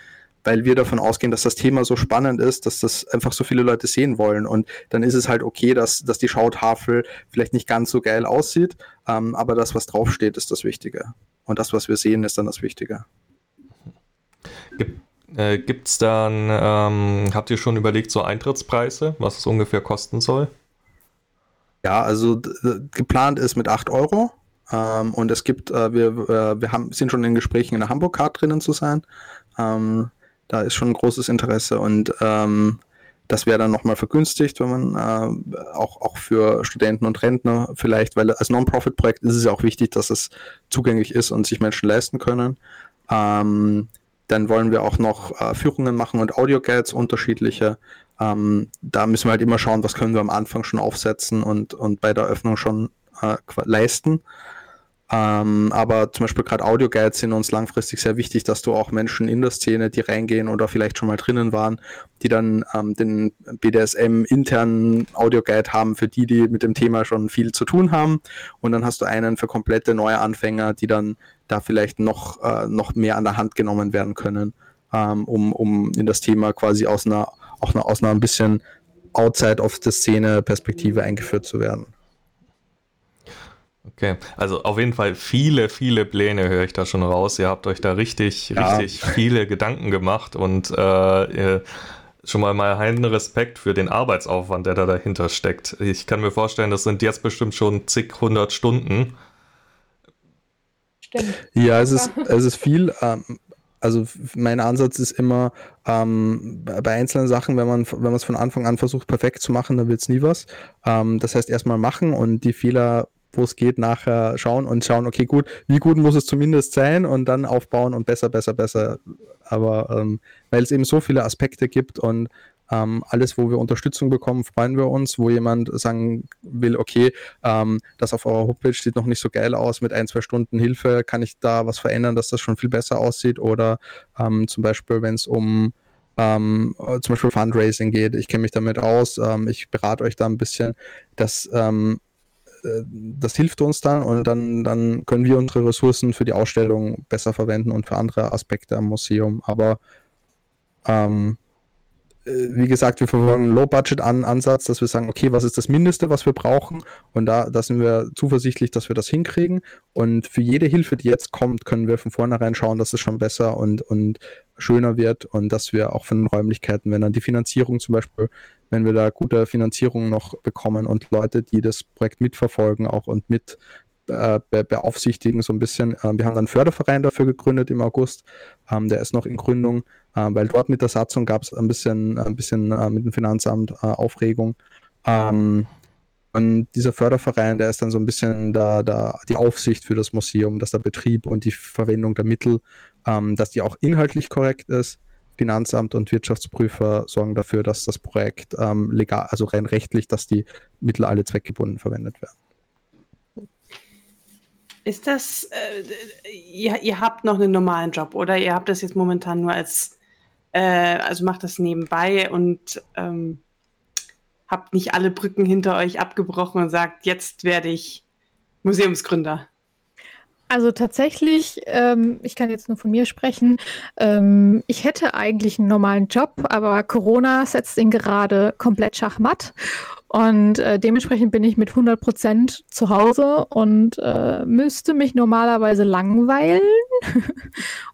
Speaker 3: weil wir davon ausgehen, dass das Thema so spannend ist, dass das einfach so viele Leute sehen wollen. Und dann ist es halt okay, dass, dass die Schautafel vielleicht nicht ganz so geil aussieht, ähm, aber das, was draufsteht, ist das Wichtige. Und das, was wir sehen, ist dann das Wichtige.
Speaker 4: Gibt äh, Gibt es dann, ähm, habt ihr schon überlegt, so Eintrittspreise, was es ungefähr kosten soll?
Speaker 3: Ja, also geplant ist mit 8 Euro. Ähm, und es gibt, äh, wir, äh, wir haben, sind schon in Gesprächen in der Hamburg-Card drinnen zu sein. Ähm, da ist schon ein großes Interesse und ähm, das wäre dann nochmal vergünstigt, wenn man äh, auch, auch für Studenten und Rentner vielleicht, weil als Non-Profit-Projekt ist es ja auch wichtig, dass es zugänglich ist und sich Menschen leisten können. Ähm, dann wollen wir auch noch äh, Führungen machen und Audio-Guides unterschiedliche. Ähm, da müssen wir halt immer schauen, was können wir am Anfang schon aufsetzen und, und bei der Öffnung schon äh, leisten. Ähm, aber zum Beispiel gerade Audio-Guides sind uns langfristig sehr wichtig, dass du auch Menschen in der Szene, die reingehen oder vielleicht schon mal drinnen waren, die dann ähm, den BDSM-internen Audio-Guide haben für die, die mit dem Thema schon viel zu tun haben. Und dann hast du einen für komplette neue Anfänger, die dann da vielleicht noch, äh, noch mehr an der Hand genommen werden können, ähm, um, um in das Thema quasi aus einer, auch einer, aus einer ein bisschen outside of the Szene Perspektive eingeführt zu werden.
Speaker 4: Okay, also auf jeden Fall viele, viele Pläne höre ich da schon raus. Ihr habt euch da richtig, ja. richtig viele Gedanken gemacht und äh, schon mal mal einen Respekt für den Arbeitsaufwand, der da dahinter steckt. Ich kann mir vorstellen, das sind jetzt bestimmt schon zig hundert Stunden.
Speaker 3: Stimmt. Ja, es ist, es ist viel. Ähm, also mein Ansatz ist immer, ähm, bei einzelnen Sachen, wenn man wenn man es von Anfang an versucht, perfekt zu machen, dann wird es nie was. Ähm, das heißt, erstmal machen und die Fehler, wo es geht, nachher schauen und schauen, okay, gut, wie gut muss es zumindest sein und dann aufbauen und besser, besser, besser. Aber ähm, weil es eben so viele Aspekte gibt und ähm, alles, wo wir Unterstützung bekommen, freuen wir uns. Wo jemand sagen will, okay, ähm, das auf eurer Homepage sieht noch nicht so geil aus, mit ein, zwei Stunden Hilfe kann ich da was verändern, dass das schon viel besser aussieht. Oder ähm, zum Beispiel, wenn es um ähm, zum Beispiel Fundraising geht, ich kenne mich damit aus, ähm, ich berate euch da ein bisschen, dass ähm, äh, das hilft uns dann und dann, dann können wir unsere Ressourcen für die Ausstellung besser verwenden und für andere Aspekte am Museum. Aber ähm, äh, wie gesagt, wir verfolgen einen Low-Budget-Ansatz, dass wir sagen, okay, was ist das Mindeste, was wir brauchen? Und da, da sind wir zuversichtlich, dass wir das hinkriegen. Und für jede Hilfe, die jetzt kommt, können wir von vornherein schauen, dass es schon besser und, und schöner wird und dass wir auch von den Räumlichkeiten, wenn dann die Finanzierung zum Beispiel, wenn wir da gute Finanzierung noch bekommen und Leute, die das Projekt mitverfolgen auch und mit äh, beaufsichtigen so ein bisschen. Ähm, wir haben dann einen Förderverein dafür gegründet im August. Ähm, der ist noch in Gründung, äh, weil dort mit der Satzung gab es ein bisschen, ein bisschen äh, mit dem Finanzamt äh, Aufregung. Ähm, und dieser Förderverein, der ist dann so ein bisschen da, da die Aufsicht für das Museum, dass der Betrieb und die Verwendung der Mittel, ähm, dass die auch inhaltlich korrekt ist. Finanzamt und Wirtschaftsprüfer sorgen dafür, dass das Projekt ähm, legal, also rein rechtlich, dass die Mittel alle zweckgebunden verwendet werden.
Speaker 1: Ist das, äh, ihr, ihr habt noch einen normalen Job oder ihr habt das jetzt momentan nur als, äh, also macht das nebenbei und ähm, habt nicht alle Brücken hinter euch abgebrochen und sagt, jetzt werde ich Museumsgründer?
Speaker 2: Also tatsächlich, ähm, ich kann jetzt nur von mir sprechen, ähm, ich hätte eigentlich einen normalen Job, aber Corona setzt ihn gerade komplett schachmatt. Und äh, dementsprechend bin ich mit 100 Prozent zu Hause und äh, müsste mich normalerweise langweilen. <laughs>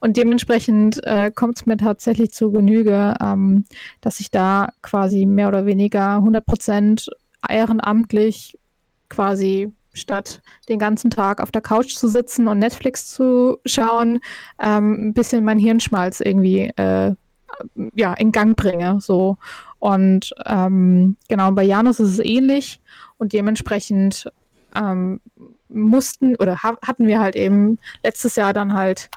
Speaker 2: und dementsprechend äh, kommt es mir tatsächlich zu Genüge, ähm, dass ich da quasi mehr oder weniger 100 Prozent ehrenamtlich quasi statt den ganzen Tag auf der Couch zu sitzen und Netflix zu schauen, ähm, ein bisschen mein Hirnschmalz irgendwie äh, ja, in Gang bringe. So. Und ähm, genau, bei Janus ist es ähnlich und dementsprechend ähm, mussten oder ha hatten wir halt eben letztes Jahr dann halt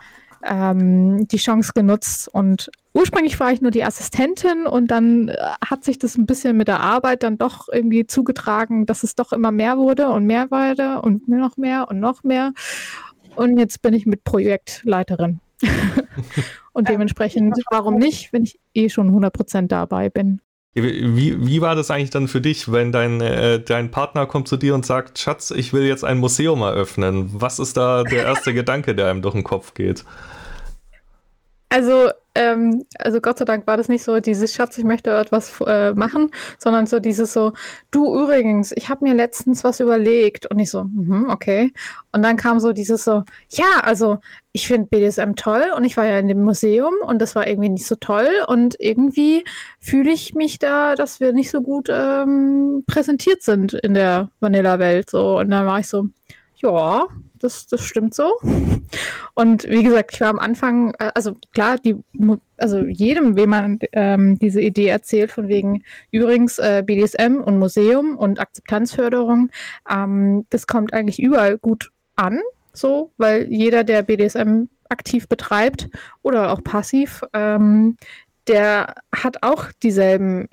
Speaker 2: ähm, die Chance genutzt und ursprünglich war ich nur die Assistentin und dann äh, hat sich das ein bisschen mit der Arbeit dann doch irgendwie zugetragen, dass es doch immer mehr wurde und mehr wurde und noch mehr und noch mehr. Und jetzt bin ich mit Projektleiterin. <laughs> und dementsprechend, warum nicht, wenn ich eh schon 100% dabei bin?
Speaker 4: Wie, wie war das eigentlich dann für dich, wenn dein, äh, dein Partner kommt zu dir und sagt, Schatz, ich will jetzt ein Museum eröffnen? Was ist da der erste <laughs> Gedanke, der einem durch den Kopf geht?
Speaker 2: Also ähm, also Gott sei Dank war das nicht so dieses Schatz, ich möchte etwas äh, machen, sondern so dieses so, du übrigens, ich habe mir letztens was überlegt und ich so, mm okay. Und dann kam so dieses so, ja, also ich finde BDSM toll und ich war ja in dem Museum und das war irgendwie nicht so toll und irgendwie fühle ich mich da, dass wir nicht so gut ähm, präsentiert sind in der Vanilla-Welt so und dann war ich so, ja, das, das stimmt so. Und wie gesagt, ich war am Anfang, äh, also klar, die, also jedem, wem man ähm, diese Idee erzählt, von wegen übrigens äh, BDSM und Museum und Akzeptanzförderung, ähm, das kommt eigentlich überall gut an, so, weil jeder, der BDSM aktiv betreibt oder auch passiv, ähm, der hat auch dieselben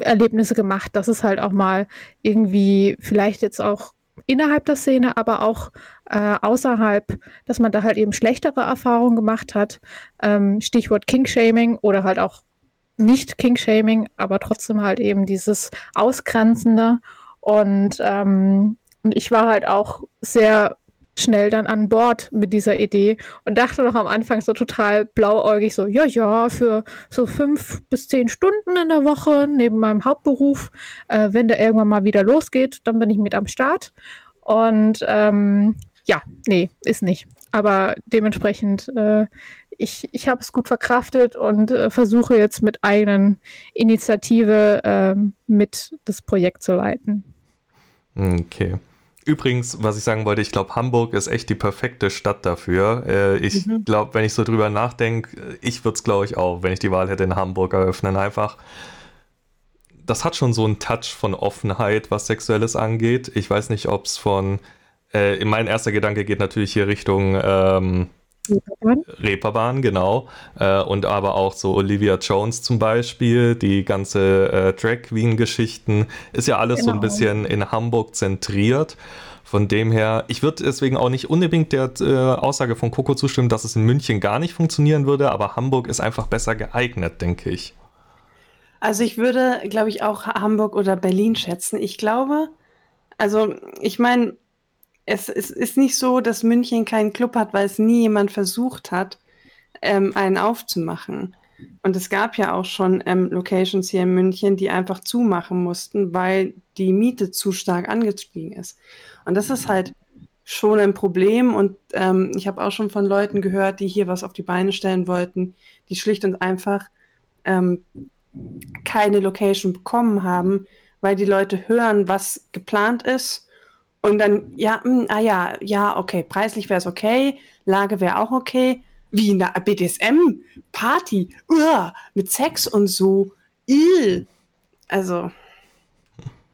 Speaker 2: Erlebnisse gemacht, dass es halt auch mal irgendwie vielleicht jetzt auch innerhalb der Szene, aber auch äh, außerhalb, dass man da halt eben schlechtere Erfahrungen gemacht hat. Ähm, Stichwort King-Shaming oder halt auch nicht King-Shaming, aber trotzdem halt eben dieses Ausgrenzende. Und, ähm, und ich war halt auch sehr schnell dann an Bord mit dieser Idee und dachte noch am Anfang so total blauäugig so, ja, ja, für so fünf bis zehn Stunden in der Woche neben meinem Hauptberuf, äh, wenn der irgendwann mal wieder losgeht, dann bin ich mit am Start. Und ähm, ja, nee, ist nicht. Aber dementsprechend, äh, ich, ich habe es gut verkraftet und äh, versuche jetzt mit eigenen Initiative äh, mit das Projekt zu leiten.
Speaker 4: Okay. Übrigens, was ich sagen wollte, ich glaube, Hamburg ist echt die perfekte Stadt dafür. Äh, ich mhm. glaube, wenn ich so drüber nachdenke, ich würde es, glaube ich, auch, wenn ich die Wahl hätte, in Hamburg eröffnen. Einfach, das hat schon so einen Touch von Offenheit, was Sexuelles angeht. Ich weiß nicht, ob es von, äh, mein erster Gedanke geht natürlich hier Richtung ähm, Reeperbahn. Reeperbahn, genau. Äh, und aber auch so Olivia Jones zum Beispiel, die ganze äh, Drag Queen-Geschichten, ist ja alles genau. so ein genau. bisschen in Hamburg zentriert. Von dem her, ich würde deswegen auch nicht unbedingt der äh, Aussage von Coco zustimmen, dass es in München gar nicht funktionieren würde, aber Hamburg ist einfach besser geeignet, denke ich.
Speaker 1: Also ich würde, glaube ich, auch Hamburg oder Berlin schätzen. Ich glaube, also ich meine, es, es ist nicht so, dass München keinen Club hat, weil es nie jemand versucht hat, ähm, einen aufzumachen. Und es gab ja auch schon ähm, Locations hier in München, die einfach zumachen mussten, weil die Miete zu stark angestiegen ist. Und das ist halt schon ein Problem. Und ähm, ich habe auch schon von Leuten gehört, die hier was auf die Beine stellen wollten, die schlicht und einfach ähm, keine Location bekommen haben, weil die Leute hören, was geplant ist und dann, ja, mh, hm, ah ja, ja, okay, preislich wäre es okay, Lage wäre auch okay, wie in der BDSM-Party, mit Sex und so, ill. Also,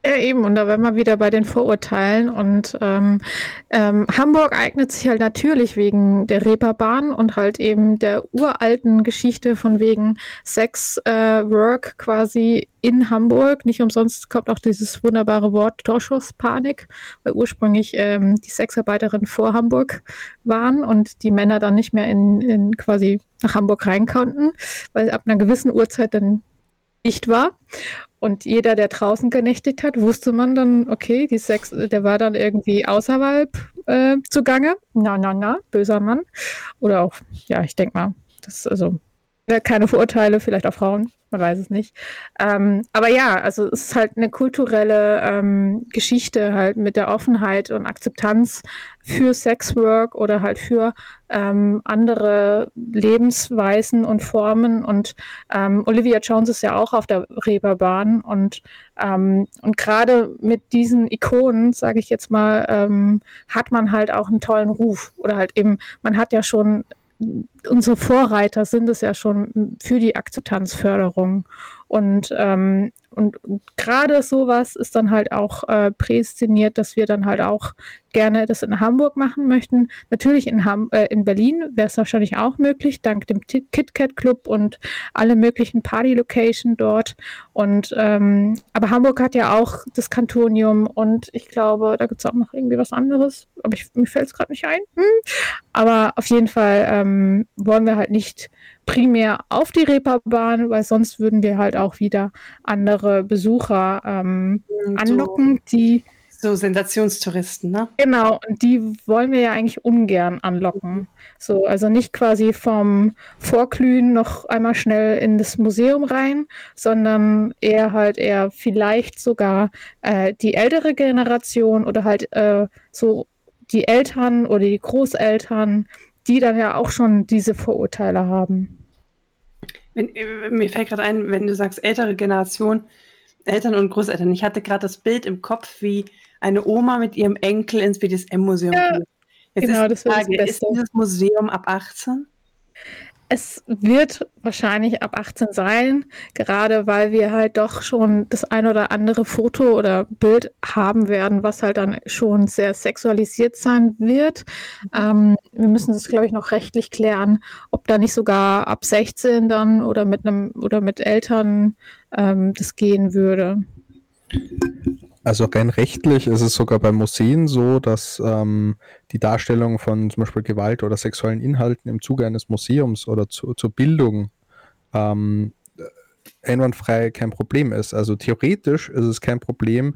Speaker 2: ja, eben, und da wären wir wieder bei den Vorurteilen. Und ähm, ähm, Hamburg eignet sich halt natürlich wegen der Reeperbahn und halt eben der uralten Geschichte von wegen Sex äh, Work quasi in Hamburg. Nicht umsonst kommt auch dieses wunderbare Wort Torschusspanik, weil ursprünglich ähm, die Sexarbeiterinnen vor Hamburg waren und die Männer dann nicht mehr in, in quasi nach Hamburg rein konnten, weil ab einer gewissen Uhrzeit dann nicht war. Und jeder, der draußen genächtigt hat, wusste man dann, okay, die Sex, der war dann irgendwie außerhalb äh, zugange. Na, na, na, böser Mann. Oder auch, ja, ich denke mal, das ist also keine Vorurteile, vielleicht auch Frauen man weiß es nicht. Ähm, aber ja, also es ist halt eine kulturelle ähm, Geschichte halt mit der Offenheit und Akzeptanz für Sexwork oder halt für ähm, andere Lebensweisen und Formen. Und ähm, Olivia Jones ist ja auch auf der Reeperbahn und, ähm, und gerade mit diesen Ikonen, sage ich jetzt mal, ähm, hat man halt auch einen tollen Ruf oder halt eben, man hat ja schon unsere Vorreiter sind es ja schon für die Akzeptanzförderung. Und, ähm, und, und gerade sowas ist dann halt auch äh, prädestiniert, dass wir dann halt auch gerne das in Hamburg machen möchten. Natürlich in, Ham äh, in Berlin wäre es wahrscheinlich auch möglich, dank dem KitKat Club und alle möglichen Party-Location dort. Und ähm, aber Hamburg hat ja auch das Kantonium und ich glaube, da gibt es auch noch irgendwie was anderes. Aber ich, mir fällt es gerade nicht ein. Hm. Aber auf jeden Fall ähm, wollen wir halt nicht primär auf die Reeperbahn, weil sonst würden wir halt auch wieder andere Besucher ähm, anlocken, die
Speaker 1: so Sensationstouristen, ne?
Speaker 2: Genau, und die wollen wir ja eigentlich ungern anlocken. So, also nicht quasi vom Vorglühen noch einmal schnell in das Museum rein, sondern eher halt eher vielleicht sogar äh, die ältere Generation oder halt äh, so die Eltern oder die Großeltern, die dann ja auch schon diese Vorurteile haben.
Speaker 1: Wenn, äh, mir fällt gerade ein, wenn du sagst ältere Generation, Eltern und Großeltern. Ich hatte gerade das Bild im Kopf, wie eine Oma mit ihrem Enkel ins BDSM-Museum ja,
Speaker 2: Jetzt genau, ist die Frage,
Speaker 1: das ist dieses Museum ab 18?
Speaker 2: Es wird wahrscheinlich ab 18 sein, gerade weil wir halt doch schon das ein oder andere Foto oder Bild haben werden, was halt dann schon sehr sexualisiert sein wird. Ähm, wir müssen das, glaube ich, noch rechtlich klären, ob da nicht sogar ab 16 dann oder mit einem oder mit Eltern ähm, das gehen würde.
Speaker 3: Also rein rechtlich ist es sogar bei Museen so, dass ähm, die Darstellung von zum Beispiel Gewalt oder sexuellen Inhalten im Zuge eines Museums oder zu, zur Bildung ähm, einwandfrei kein Problem ist. Also theoretisch ist es kein Problem,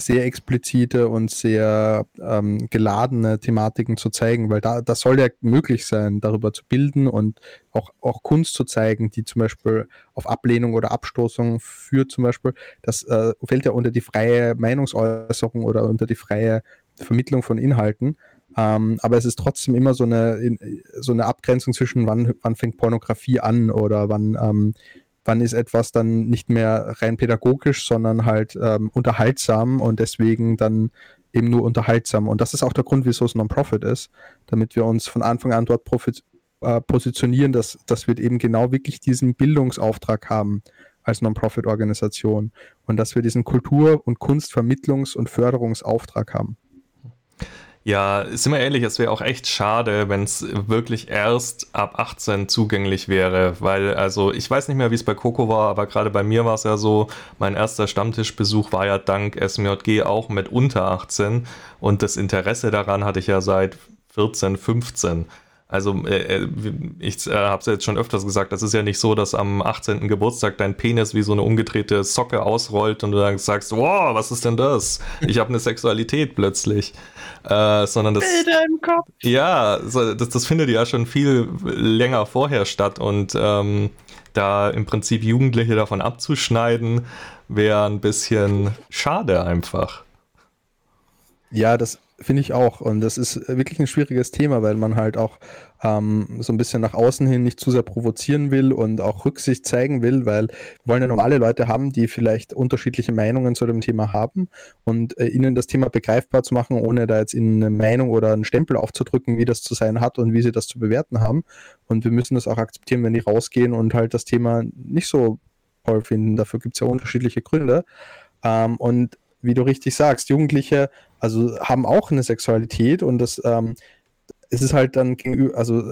Speaker 3: sehr explizite und sehr ähm, geladene Thematiken zu zeigen, weil da das soll ja möglich sein, darüber zu bilden und auch, auch Kunst zu zeigen, die zum Beispiel auf Ablehnung oder Abstoßung führt zum Beispiel. Das äh, fällt ja unter die freie Meinungsäußerung oder unter die freie Vermittlung von Inhalten. Ähm, aber es ist trotzdem immer so eine, so eine Abgrenzung zwischen wann, wann fängt Pornografie an oder wann, ähm, wann ist etwas dann nicht mehr rein pädagogisch, sondern halt ähm, unterhaltsam und deswegen dann eben nur unterhaltsam. Und das ist auch der Grund, wieso es Non-Profit ist, damit wir uns von Anfang an dort äh, positionieren, dass, dass wir eben genau wirklich diesen Bildungsauftrag haben als Non-Profit-Organisation und dass wir diesen Kultur- und Kunstvermittlungs- und Förderungsauftrag haben.
Speaker 4: Ja, sind wir ehrlich, es wäre auch echt schade, wenn es wirklich erst ab 18 zugänglich wäre, weil, also ich weiß nicht mehr, wie es bei Coco war, aber gerade bei mir war es ja so, mein erster Stammtischbesuch war ja dank SMJG auch mit unter 18 und das Interesse daran hatte ich ja seit 14, 15. Also äh, äh ich äh, habe es jetzt schon öfters gesagt, das ist ja nicht so, dass am 18. Geburtstag dein Penis wie so eine umgedrehte Socke ausrollt und du dann sagst, wow, was ist denn das? Ich habe eine Sexualität plötzlich. Äh, sondern das,
Speaker 1: Bilder im Kopf.
Speaker 4: Ja, so, das, das findet ja schon viel länger vorher statt und ähm, da im Prinzip Jugendliche davon abzuschneiden, wäre ein bisschen schade einfach.
Speaker 3: Ja, das finde ich auch. Und das ist wirklich ein schwieriges Thema, weil man halt auch ähm, so ein bisschen nach außen hin nicht zu sehr provozieren will und auch Rücksicht zeigen will, weil wir wollen ja normale Leute haben, die vielleicht unterschiedliche Meinungen zu dem Thema haben und äh, ihnen das Thema begreifbar zu machen, ohne da jetzt ihnen eine Meinung oder einen Stempel aufzudrücken, wie das zu sein hat und wie sie das zu bewerten haben. Und wir müssen das auch akzeptieren, wenn die rausgehen und halt das Thema nicht so toll finden. Dafür gibt es ja unterschiedliche Gründe. Ähm, und wie du richtig sagst, Jugendliche also haben auch eine Sexualität und das ähm, es ist halt dann gegenüber, also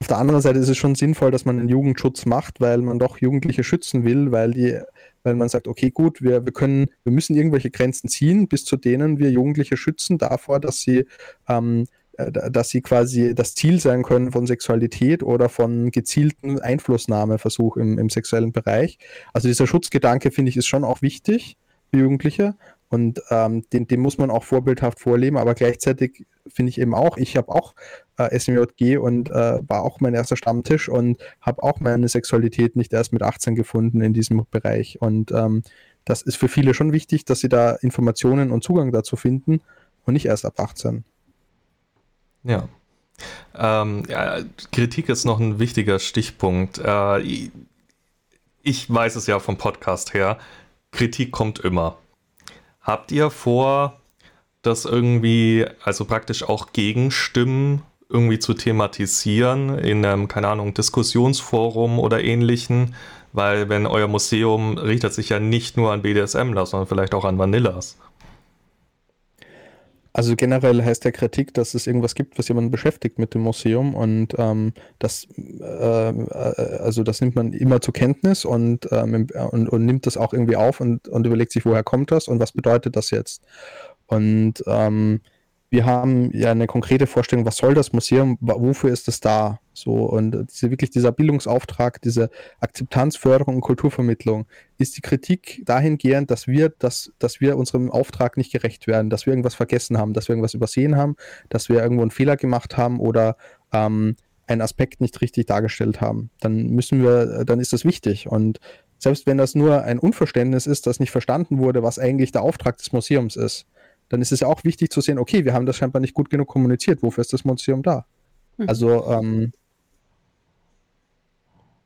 Speaker 3: auf der anderen Seite ist es schon sinnvoll, dass man einen Jugendschutz macht, weil man doch Jugendliche schützen will, weil die, weil man sagt, okay, gut, wir, wir können, wir müssen irgendwelche Grenzen ziehen, bis zu denen wir Jugendliche schützen davor, dass sie ähm, äh, dass sie quasi das Ziel sein können von Sexualität oder von gezielten Einflussnahmeversuch im, im sexuellen Bereich. Also dieser Schutzgedanke, finde ich, ist schon auch wichtig Jugendliche. Und ähm, den, den muss man auch vorbildhaft vorleben, aber gleichzeitig finde ich eben auch, ich habe auch äh, SMJG und äh, war auch mein erster Stammtisch und habe auch meine Sexualität nicht erst mit 18 gefunden in diesem Bereich. Und ähm, das ist für viele schon wichtig, dass sie da Informationen und Zugang dazu finden und nicht erst ab 18.
Speaker 4: Ja. Ähm, ja, Kritik ist noch ein wichtiger Stichpunkt. Äh, ich weiß es ja vom Podcast her. Kritik kommt immer. Habt ihr vor, das irgendwie, also praktisch auch Gegenstimmen irgendwie zu thematisieren in einem, keine Ahnung, Diskussionsforum oder ähnlichen? Weil wenn euer Museum richtet sich ja nicht nur an BDSMler, sondern vielleicht auch an Vanillas.
Speaker 3: Also generell heißt der Kritik, dass es irgendwas gibt, was jemanden beschäftigt mit dem Museum und ähm, das, äh, äh, also das nimmt man immer zur Kenntnis und, ähm, und, und, nimmt das auch irgendwie auf und, und überlegt sich, woher kommt das und was bedeutet das jetzt. Und ähm, wir haben ja eine konkrete Vorstellung, was soll das Museum, wofür ist es da? So, und diese, wirklich dieser Bildungsauftrag, diese Akzeptanzförderung und Kulturvermittlung, ist die Kritik dahingehend, dass wir, dass, dass wir unserem Auftrag nicht gerecht werden, dass wir irgendwas vergessen haben, dass wir irgendwas übersehen haben, dass wir irgendwo einen Fehler gemacht haben oder ähm, einen Aspekt nicht richtig dargestellt haben. Dann müssen wir, dann ist das wichtig. Und selbst wenn das nur ein Unverständnis ist, das nicht verstanden wurde, was eigentlich der Auftrag des Museums ist, dann ist es ja auch wichtig zu sehen, okay, wir haben das scheinbar nicht gut genug kommuniziert, wofür ist das Museum da? Mhm. Also, ähm,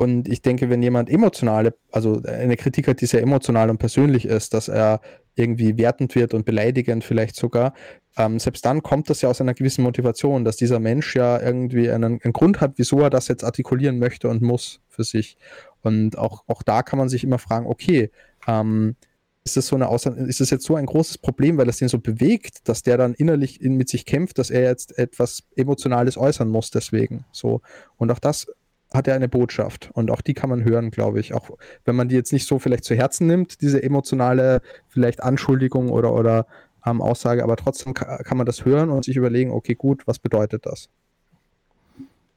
Speaker 3: und ich denke, wenn jemand emotionale, also eine Kritik hat, die sehr emotional und persönlich ist, dass er irgendwie wertend wird und beleidigend vielleicht sogar, ähm, selbst dann kommt das ja aus einer gewissen Motivation, dass dieser Mensch ja irgendwie einen, einen, Grund hat, wieso er das jetzt artikulieren möchte und muss für sich. Und auch, auch da kann man sich immer fragen, okay, ähm, ist das so eine Außer ist das jetzt so ein großes Problem, weil es den so bewegt, dass der dann innerlich in, mit sich kämpft, dass er jetzt etwas Emotionales äußern muss deswegen. So. Und auch das hat er eine Botschaft. Und auch die kann man hören, glaube ich. Auch wenn man die jetzt nicht so vielleicht zu Herzen nimmt, diese emotionale vielleicht Anschuldigung oder, oder ähm, Aussage, aber trotzdem kann, kann man das hören und sich überlegen, okay, gut, was bedeutet das?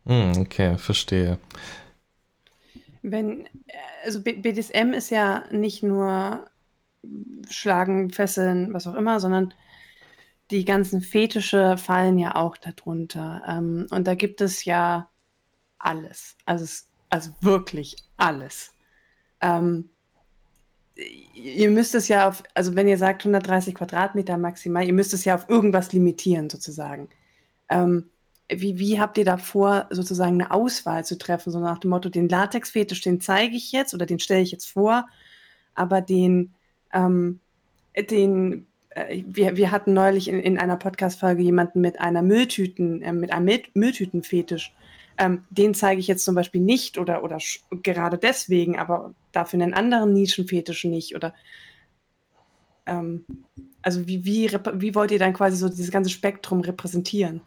Speaker 4: Hm, okay, verstehe.
Speaker 1: Wenn, also BDSM ist ja nicht nur Schlagen, Fesseln, was auch immer, sondern die ganzen Fetische fallen ja auch darunter. Ähm, und da gibt es ja alles. Also, also wirklich alles. Ähm, ihr müsst es ja auf, also wenn ihr sagt 130 Quadratmeter maximal, ihr müsst es ja auf irgendwas limitieren sozusagen. Ähm, wie, wie habt ihr da vor, sozusagen eine Auswahl zu treffen, so nach dem Motto, den Latex-Fetisch, den zeige ich jetzt oder den stelle ich jetzt vor, aber den, ähm, den äh, wir, wir hatten neulich in, in einer Podcast-Folge jemanden mit einer Mülltüten, äh, mit einem Mülltütenfetisch. Ähm, den zeige ich jetzt zum Beispiel nicht oder, oder gerade deswegen, aber dafür einen anderen Nischenfetisch nicht. Oder ähm, also wie, wie, wie wollt ihr dann quasi so dieses ganze Spektrum repräsentieren?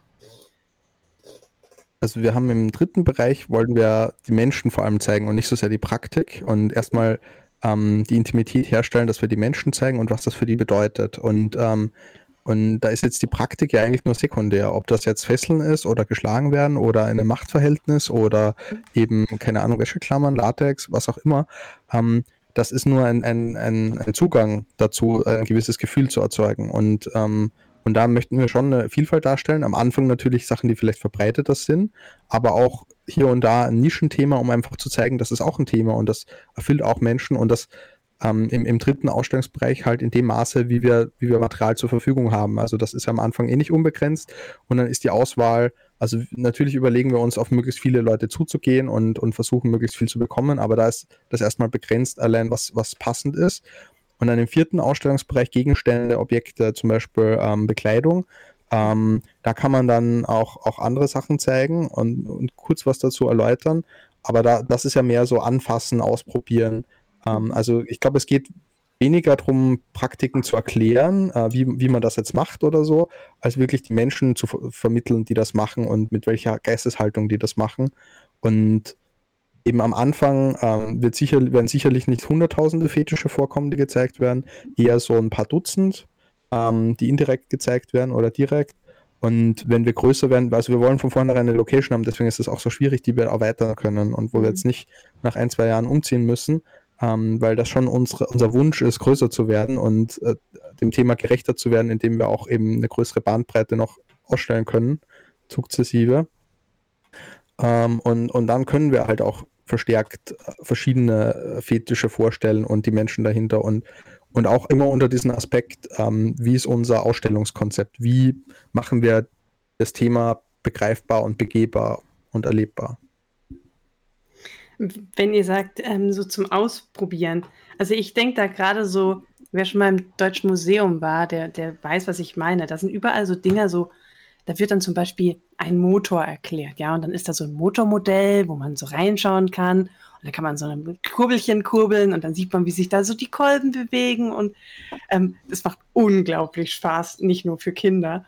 Speaker 3: Also wir haben im dritten Bereich, wollen wir die Menschen vor allem zeigen und nicht so sehr die Praktik und erstmal ähm, die Intimität herstellen, dass wir die Menschen zeigen und was das für die bedeutet. Und, ähm, und da ist jetzt die Praktik ja eigentlich nur sekundär, ob das jetzt Fesseln ist oder geschlagen werden oder in einem Machtverhältnis oder eben, keine Ahnung, Wäscheklammern, Latex, was auch immer. Ähm, das ist nur ein, ein, ein, ein Zugang dazu, ein gewisses Gefühl zu erzeugen. Und ähm, und da möchten wir schon eine Vielfalt darstellen. Am Anfang natürlich Sachen, die vielleicht verbreiteter sind, aber auch hier und da ein Nischenthema, um einfach zu zeigen, das ist auch ein Thema und das erfüllt auch Menschen und das ähm, im, im dritten Ausstellungsbereich halt in dem Maße, wie wir, wie wir Material zur Verfügung haben. Also das ist am Anfang eh nicht unbegrenzt und dann ist die Auswahl, also natürlich überlegen wir uns, auf möglichst viele Leute zuzugehen und, und versuchen, möglichst viel zu bekommen, aber da ist das erstmal begrenzt, allein was, was passend ist. Und dann im vierten Ausstellungsbereich Gegenstände, Objekte, zum Beispiel ähm, Bekleidung. Ähm, da kann man dann auch, auch andere Sachen zeigen und, und kurz was dazu erläutern. Aber da, das ist ja mehr so anfassen, ausprobieren. Ähm, also ich glaube, es geht weniger darum, Praktiken zu erklären, äh, wie, wie man das jetzt macht oder so, als wirklich die Menschen zu ver vermitteln, die das machen und mit welcher Geisteshaltung die das machen. Und eben am Anfang ähm, wird sicher, werden sicherlich nicht hunderttausende Fetische vorkommen, die gezeigt werden, eher so ein paar Dutzend, ähm, die indirekt gezeigt werden oder direkt. Und wenn wir größer werden, also wir wollen von vornherein eine Location haben, deswegen ist es auch so schwierig, die wir erweitern können und wo wir mhm. jetzt nicht nach ein, zwei Jahren umziehen müssen, ähm, weil das schon unsere, unser Wunsch ist, größer zu werden und äh, dem Thema gerechter zu werden, indem wir auch eben eine größere Bandbreite noch ausstellen können, sukzessive. Ähm, und, und dann können wir halt auch verstärkt äh, verschiedene äh, Fetische vorstellen und die Menschen dahinter und, und auch immer unter diesem Aspekt, ähm, wie ist unser Ausstellungskonzept? Wie machen wir das Thema begreifbar und begehbar und erlebbar?
Speaker 1: Wenn ihr sagt, ähm, so zum Ausprobieren. Also ich denke da gerade so, wer schon mal im Deutschen Museum war, der, der weiß, was ich meine. Da sind überall so Dinger, so da wird dann zum Beispiel ein Motor erklärt, ja, und dann ist da so ein Motormodell, wo man so reinschauen kann. Und dann kann man so ein Kurbelchen kurbeln und dann sieht man, wie sich da so die Kolben bewegen. Und ähm, das macht unglaublich Spaß, nicht nur für Kinder.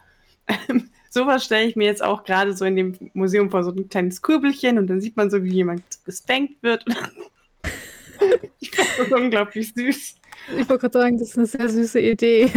Speaker 1: <laughs> Sowas stelle ich mir jetzt auch gerade so in dem Museum vor, so ein kleines Kurbelchen und dann sieht man so, wie jemand gespankt wird. <laughs> ich finde das unglaublich süß.
Speaker 2: Ich wollte gerade sagen, das ist eine sehr süße Idee.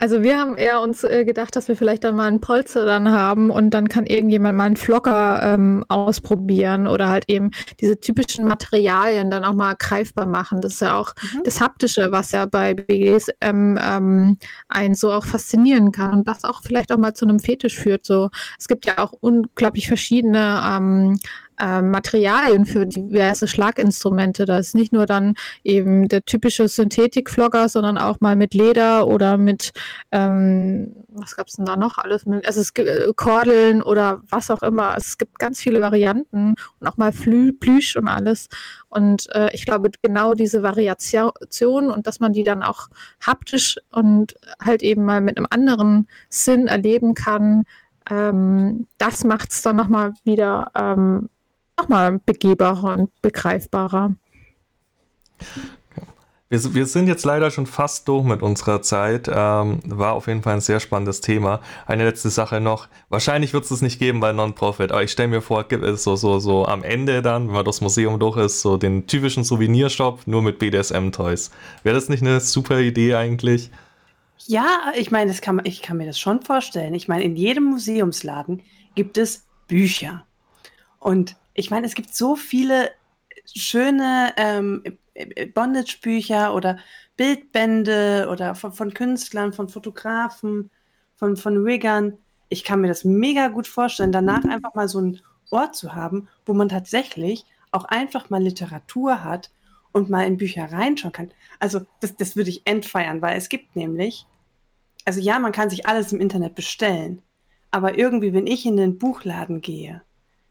Speaker 2: Also wir haben eher uns äh, gedacht, dass wir vielleicht dann mal einen Polster dann haben und dann kann irgendjemand mal einen Flocker ähm, ausprobieren oder halt eben diese typischen Materialien dann auch mal greifbar machen. Das ist ja auch mhm. das Haptische, was ja bei BGSM ähm, einen so auch faszinieren kann und das auch vielleicht auch mal zu einem Fetisch führt. So, es gibt ja auch unglaublich verschiedene ähm, äh, Materialien für diverse Schlaginstrumente. Da ist nicht nur dann eben der typische Synthetikflogger, sondern auch mal mit Leder oder mit, ähm, was gab es denn da noch alles? Mit, also es gibt äh, Kordeln oder was auch immer. Es gibt ganz viele Varianten und auch mal Flü Plüsch und alles. Und äh, ich glaube, genau diese Variation und dass man die dann auch haptisch und halt eben mal mit einem anderen Sinn erleben kann, ähm, das macht es dann nochmal wieder ähm, nochmal begehbarer und begreifbarer.
Speaker 4: Wir, wir, sind jetzt leider schon fast durch mit unserer Zeit. Ähm, war auf jeden Fall ein sehr spannendes Thema. Eine letzte Sache noch. Wahrscheinlich wird es es nicht geben bei Non-Profit, aber ich stelle mir vor, gibt es so, so, so am Ende dann, wenn man das Museum durch ist, so den typischen Souvenirshop nur mit BDSM-Toys. Wäre das nicht eine super Idee eigentlich?
Speaker 1: Ja, ich meine, ich kann mir das schon vorstellen. Ich meine, in jedem Museumsladen gibt es Bücher. Und ich meine, es gibt so viele schöne ähm, Bondage-Bücher oder Bildbände oder von, von, Künstlern, von Fotografen, von, von Riggern. Ich kann mir das mega gut vorstellen, danach einfach mal so einen Ort zu haben, wo man tatsächlich auch einfach mal Literatur hat und mal in Bücher reinschauen kann. Also das, das würde ich entfeiern, weil es gibt nämlich, also ja, man kann sich alles im Internet bestellen, aber irgendwie, wenn ich in den Buchladen gehe,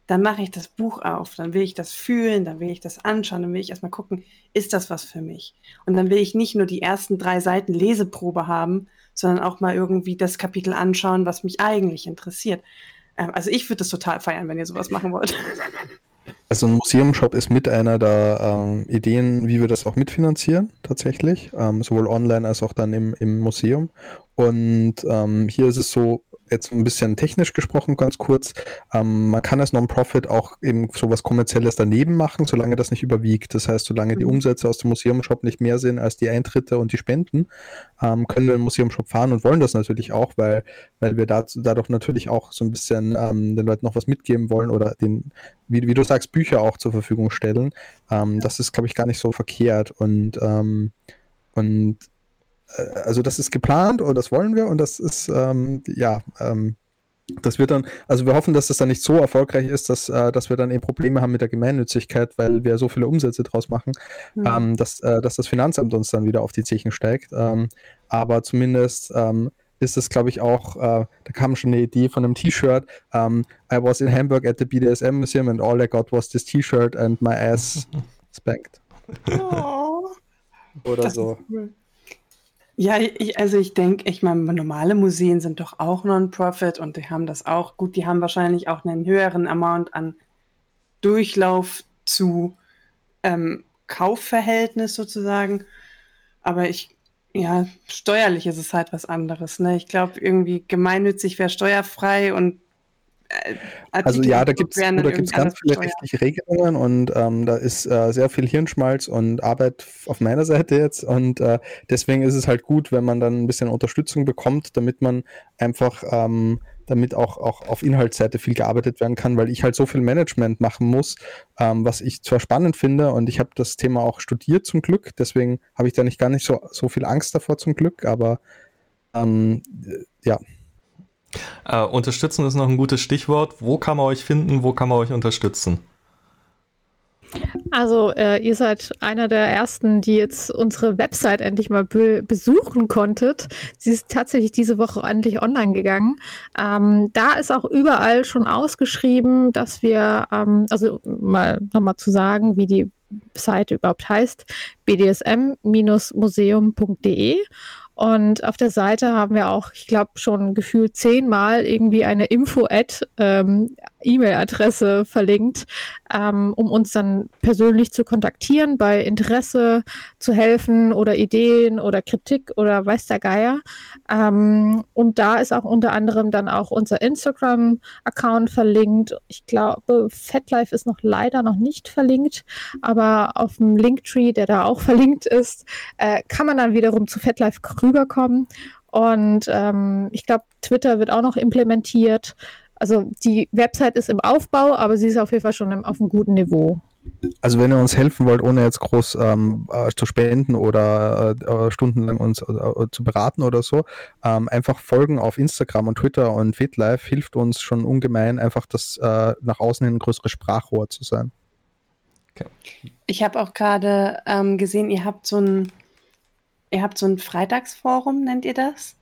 Speaker 1: dann mache ich das Buch auf, dann will ich das fühlen, dann will ich das anschauen, dann will ich erstmal gucken, ist das was für mich? Und dann will ich nicht nur die ersten drei Seiten Leseprobe haben, sondern auch mal irgendwie das Kapitel anschauen, was mich eigentlich interessiert. Ähm, also ich würde das total feiern, wenn ihr sowas machen wollt. <laughs>
Speaker 3: Also ein Museumshop ist mit einer der ähm, Ideen, wie wir das auch mitfinanzieren, tatsächlich, ähm, sowohl online als auch dann im, im Museum. Und ähm, hier ist es so, jetzt ein bisschen technisch gesprochen, ganz kurz. Ähm, man kann als Non-Profit auch eben sowas Kommerzielles daneben machen, solange das nicht überwiegt. Das heißt, solange die mhm. Umsätze aus dem Museumshop nicht mehr sind als die Eintritte und die Spenden, ähm, können wir im Museumshop fahren und wollen das natürlich auch, weil, weil wir dazu, dadurch natürlich auch so ein bisschen ähm, den Leuten noch was mitgeben wollen oder den, wie, wie du sagst, Bücher auch zur Verfügung stellen. Ähm, das ist, glaube ich, gar nicht so verkehrt und, ähm, und also das ist geplant und das wollen wir und das ist, ähm, ja, ähm, das wird dann, also wir hoffen, dass das dann nicht so erfolgreich ist, dass, äh, dass wir dann eben Probleme haben mit der Gemeinnützigkeit, weil wir so viele Umsätze draus machen, mhm. ähm, dass, äh, dass das Finanzamt uns dann wieder auf die Zechen steigt. Ähm, aber zumindest ähm, ist es, glaube ich, auch, äh, da kam schon eine Idee von einem T-Shirt. Um, ähm, I was in Hamburg at the BDSM Museum and all I got was this T-Shirt and my ass <laughs> spanked. Oh, Oder so. Cool.
Speaker 1: Ja, ich, also ich denke, ich meine, normale Museen sind doch auch Non-Profit und die haben das auch. Gut, die haben wahrscheinlich auch einen höheren Amount an Durchlauf zu ähm, Kaufverhältnis sozusagen. Aber ich, ja, steuerlich ist es halt was anderes. Ne? Ich glaube, irgendwie gemeinnützig wäre steuerfrei und
Speaker 3: äh, also ja, da gibt es ganz viele rechtliche Regelungen und ähm, da ist äh, sehr viel Hirnschmalz und Arbeit auf meiner Seite jetzt und äh, deswegen ist es halt gut, wenn man dann ein bisschen Unterstützung bekommt, damit man einfach, ähm, damit auch, auch auf Inhaltsseite viel gearbeitet werden kann, weil ich halt so viel Management machen muss, ähm, was ich zwar spannend finde und ich habe das Thema auch studiert zum Glück, deswegen habe ich da nicht gar nicht so, so viel Angst davor zum Glück, aber ähm, ja.
Speaker 4: Äh, unterstützen ist noch ein gutes Stichwort. Wo kann man euch finden? Wo kann man euch unterstützen?
Speaker 2: Also äh, ihr seid einer der ersten, die jetzt unsere Website endlich mal be besuchen konntet. Sie ist tatsächlich diese Woche endlich online gegangen. Ähm, da ist auch überall schon ausgeschrieben, dass wir, ähm, also mal nochmal zu sagen, wie die Seite überhaupt heißt, bdsm-museum.de und auf der Seite haben wir auch, ich glaube, schon gefühlt zehnmal irgendwie eine Info-Ad-E-Mail-Adresse ähm, verlinkt, ähm, um uns dann persönlich zu kontaktieren, bei Interesse zu helfen oder Ideen oder Kritik oder weiß der Geier. Ähm, und da ist auch unter anderem dann auch unser Instagram-Account verlinkt. Ich glaube, FatLife ist noch leider noch nicht verlinkt, aber auf dem Linktree, der da auch verlinkt ist, äh, kann man dann wiederum zu FatLife grüßen rüberkommen. Und ähm, ich glaube, Twitter wird auch noch implementiert. Also die Website ist im Aufbau, aber sie ist auf jeden Fall schon im, auf einem guten Niveau.
Speaker 3: Also wenn ihr uns helfen wollt, ohne jetzt groß ähm, äh, zu spenden oder äh, äh stundenlang uns äh, zu beraten oder so, ähm, einfach folgen auf Instagram und Twitter und FitLife hilft uns schon ungemein, einfach das äh, nach außen hin ein größeres Sprachrohr zu sein.
Speaker 1: Okay. Ich habe auch gerade ähm, gesehen, ihr habt so ein Ihr habt so ein Freitagsforum, nennt ihr das?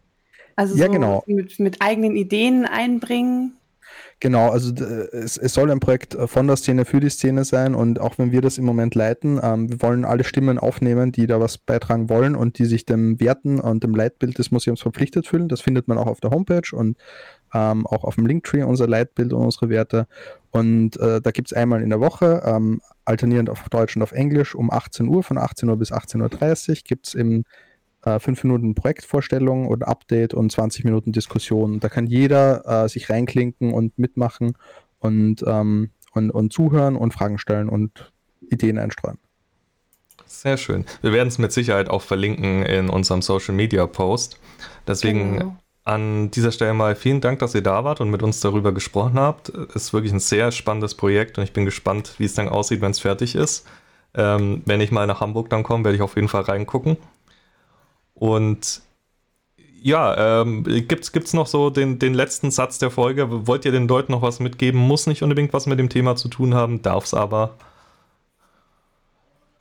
Speaker 1: Also
Speaker 3: ja,
Speaker 1: so
Speaker 3: genau.
Speaker 1: mit, mit eigenen Ideen einbringen.
Speaker 3: Genau, also es, es, soll ein Projekt äh, von der Szene für die Szene sein und auch wenn wir das im Moment leiten, ähm, wir wollen alle Stimmen aufnehmen, die da was beitragen wollen und die sich dem Werten und dem Leitbild des Museums verpflichtet fühlen. Das findet man auch auf der Homepage und ähm, auch auf dem Linktree unser Leitbild und unsere Werte. Und äh, da gibt es einmal in der Woche, ähm, alternierend auf Deutsch und auf Englisch, um 18 Uhr, von 18 Uhr bis 18.30 Uhr, gibt es im äh, 5 Minuten Projektvorstellung und Update und 20 Minuten Diskussion. Da kann jeder äh, sich reinklinken und mitmachen und, ähm, und, und zuhören und Fragen stellen und Ideen einstreuen.
Speaker 4: Sehr schön. Wir werden es mit Sicherheit auch verlinken in unserem Social Media Post. Deswegen genau. An dieser Stelle mal vielen Dank, dass ihr da wart und mit uns darüber gesprochen habt. Es ist wirklich ein sehr spannendes Projekt und ich bin gespannt, wie es dann aussieht, wenn es fertig ist. Ähm, wenn ich mal nach Hamburg dann komme, werde ich auf jeden Fall reingucken. Und ja, ähm, gibt es noch so den, den letzten Satz der Folge? Wollt ihr den Leuten noch was mitgeben? Muss nicht unbedingt was mit dem Thema zu tun haben, darf es aber.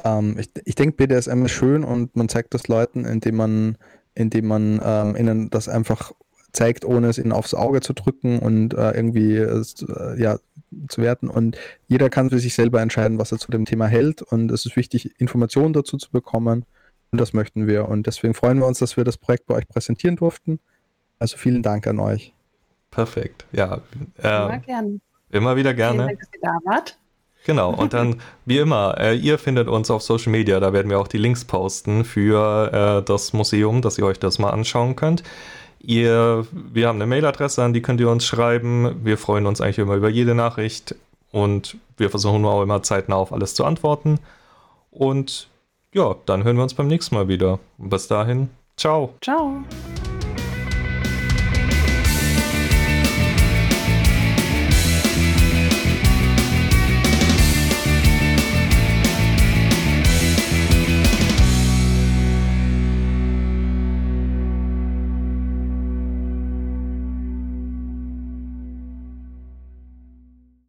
Speaker 3: ähm, ich, ich denke, BDSM ist schön und man zeigt das Leuten, indem man, indem man ähm, ihnen das einfach zeigt, ohne es ihnen aufs Auge zu drücken und äh, irgendwie äh, ja, zu werten. Und jeder kann für sich selber entscheiden, was er zu dem Thema hält. Und es ist wichtig, Informationen dazu zu bekommen. Und das möchten wir. Und deswegen freuen wir uns, dass wir das Projekt bei euch präsentieren durften. Also vielen Dank an euch.
Speaker 4: Perfekt. Ja.
Speaker 1: Äh, immer gerne.
Speaker 4: Immer wieder gerne. Vielen Dank, dass ihr da wart. Genau, und dann, <laughs> wie immer, äh, ihr findet uns auf Social Media, da werden wir auch die Links posten für äh, das Museum, dass ihr euch das mal anschauen könnt. Ihr, wir haben eine Mailadresse, an die könnt ihr uns schreiben. Wir freuen uns eigentlich immer über jede Nachricht und wir versuchen auch immer zeitnah auf alles zu antworten. Und ja, dann hören wir uns beim nächsten Mal wieder. bis dahin, ciao.
Speaker 1: Ciao.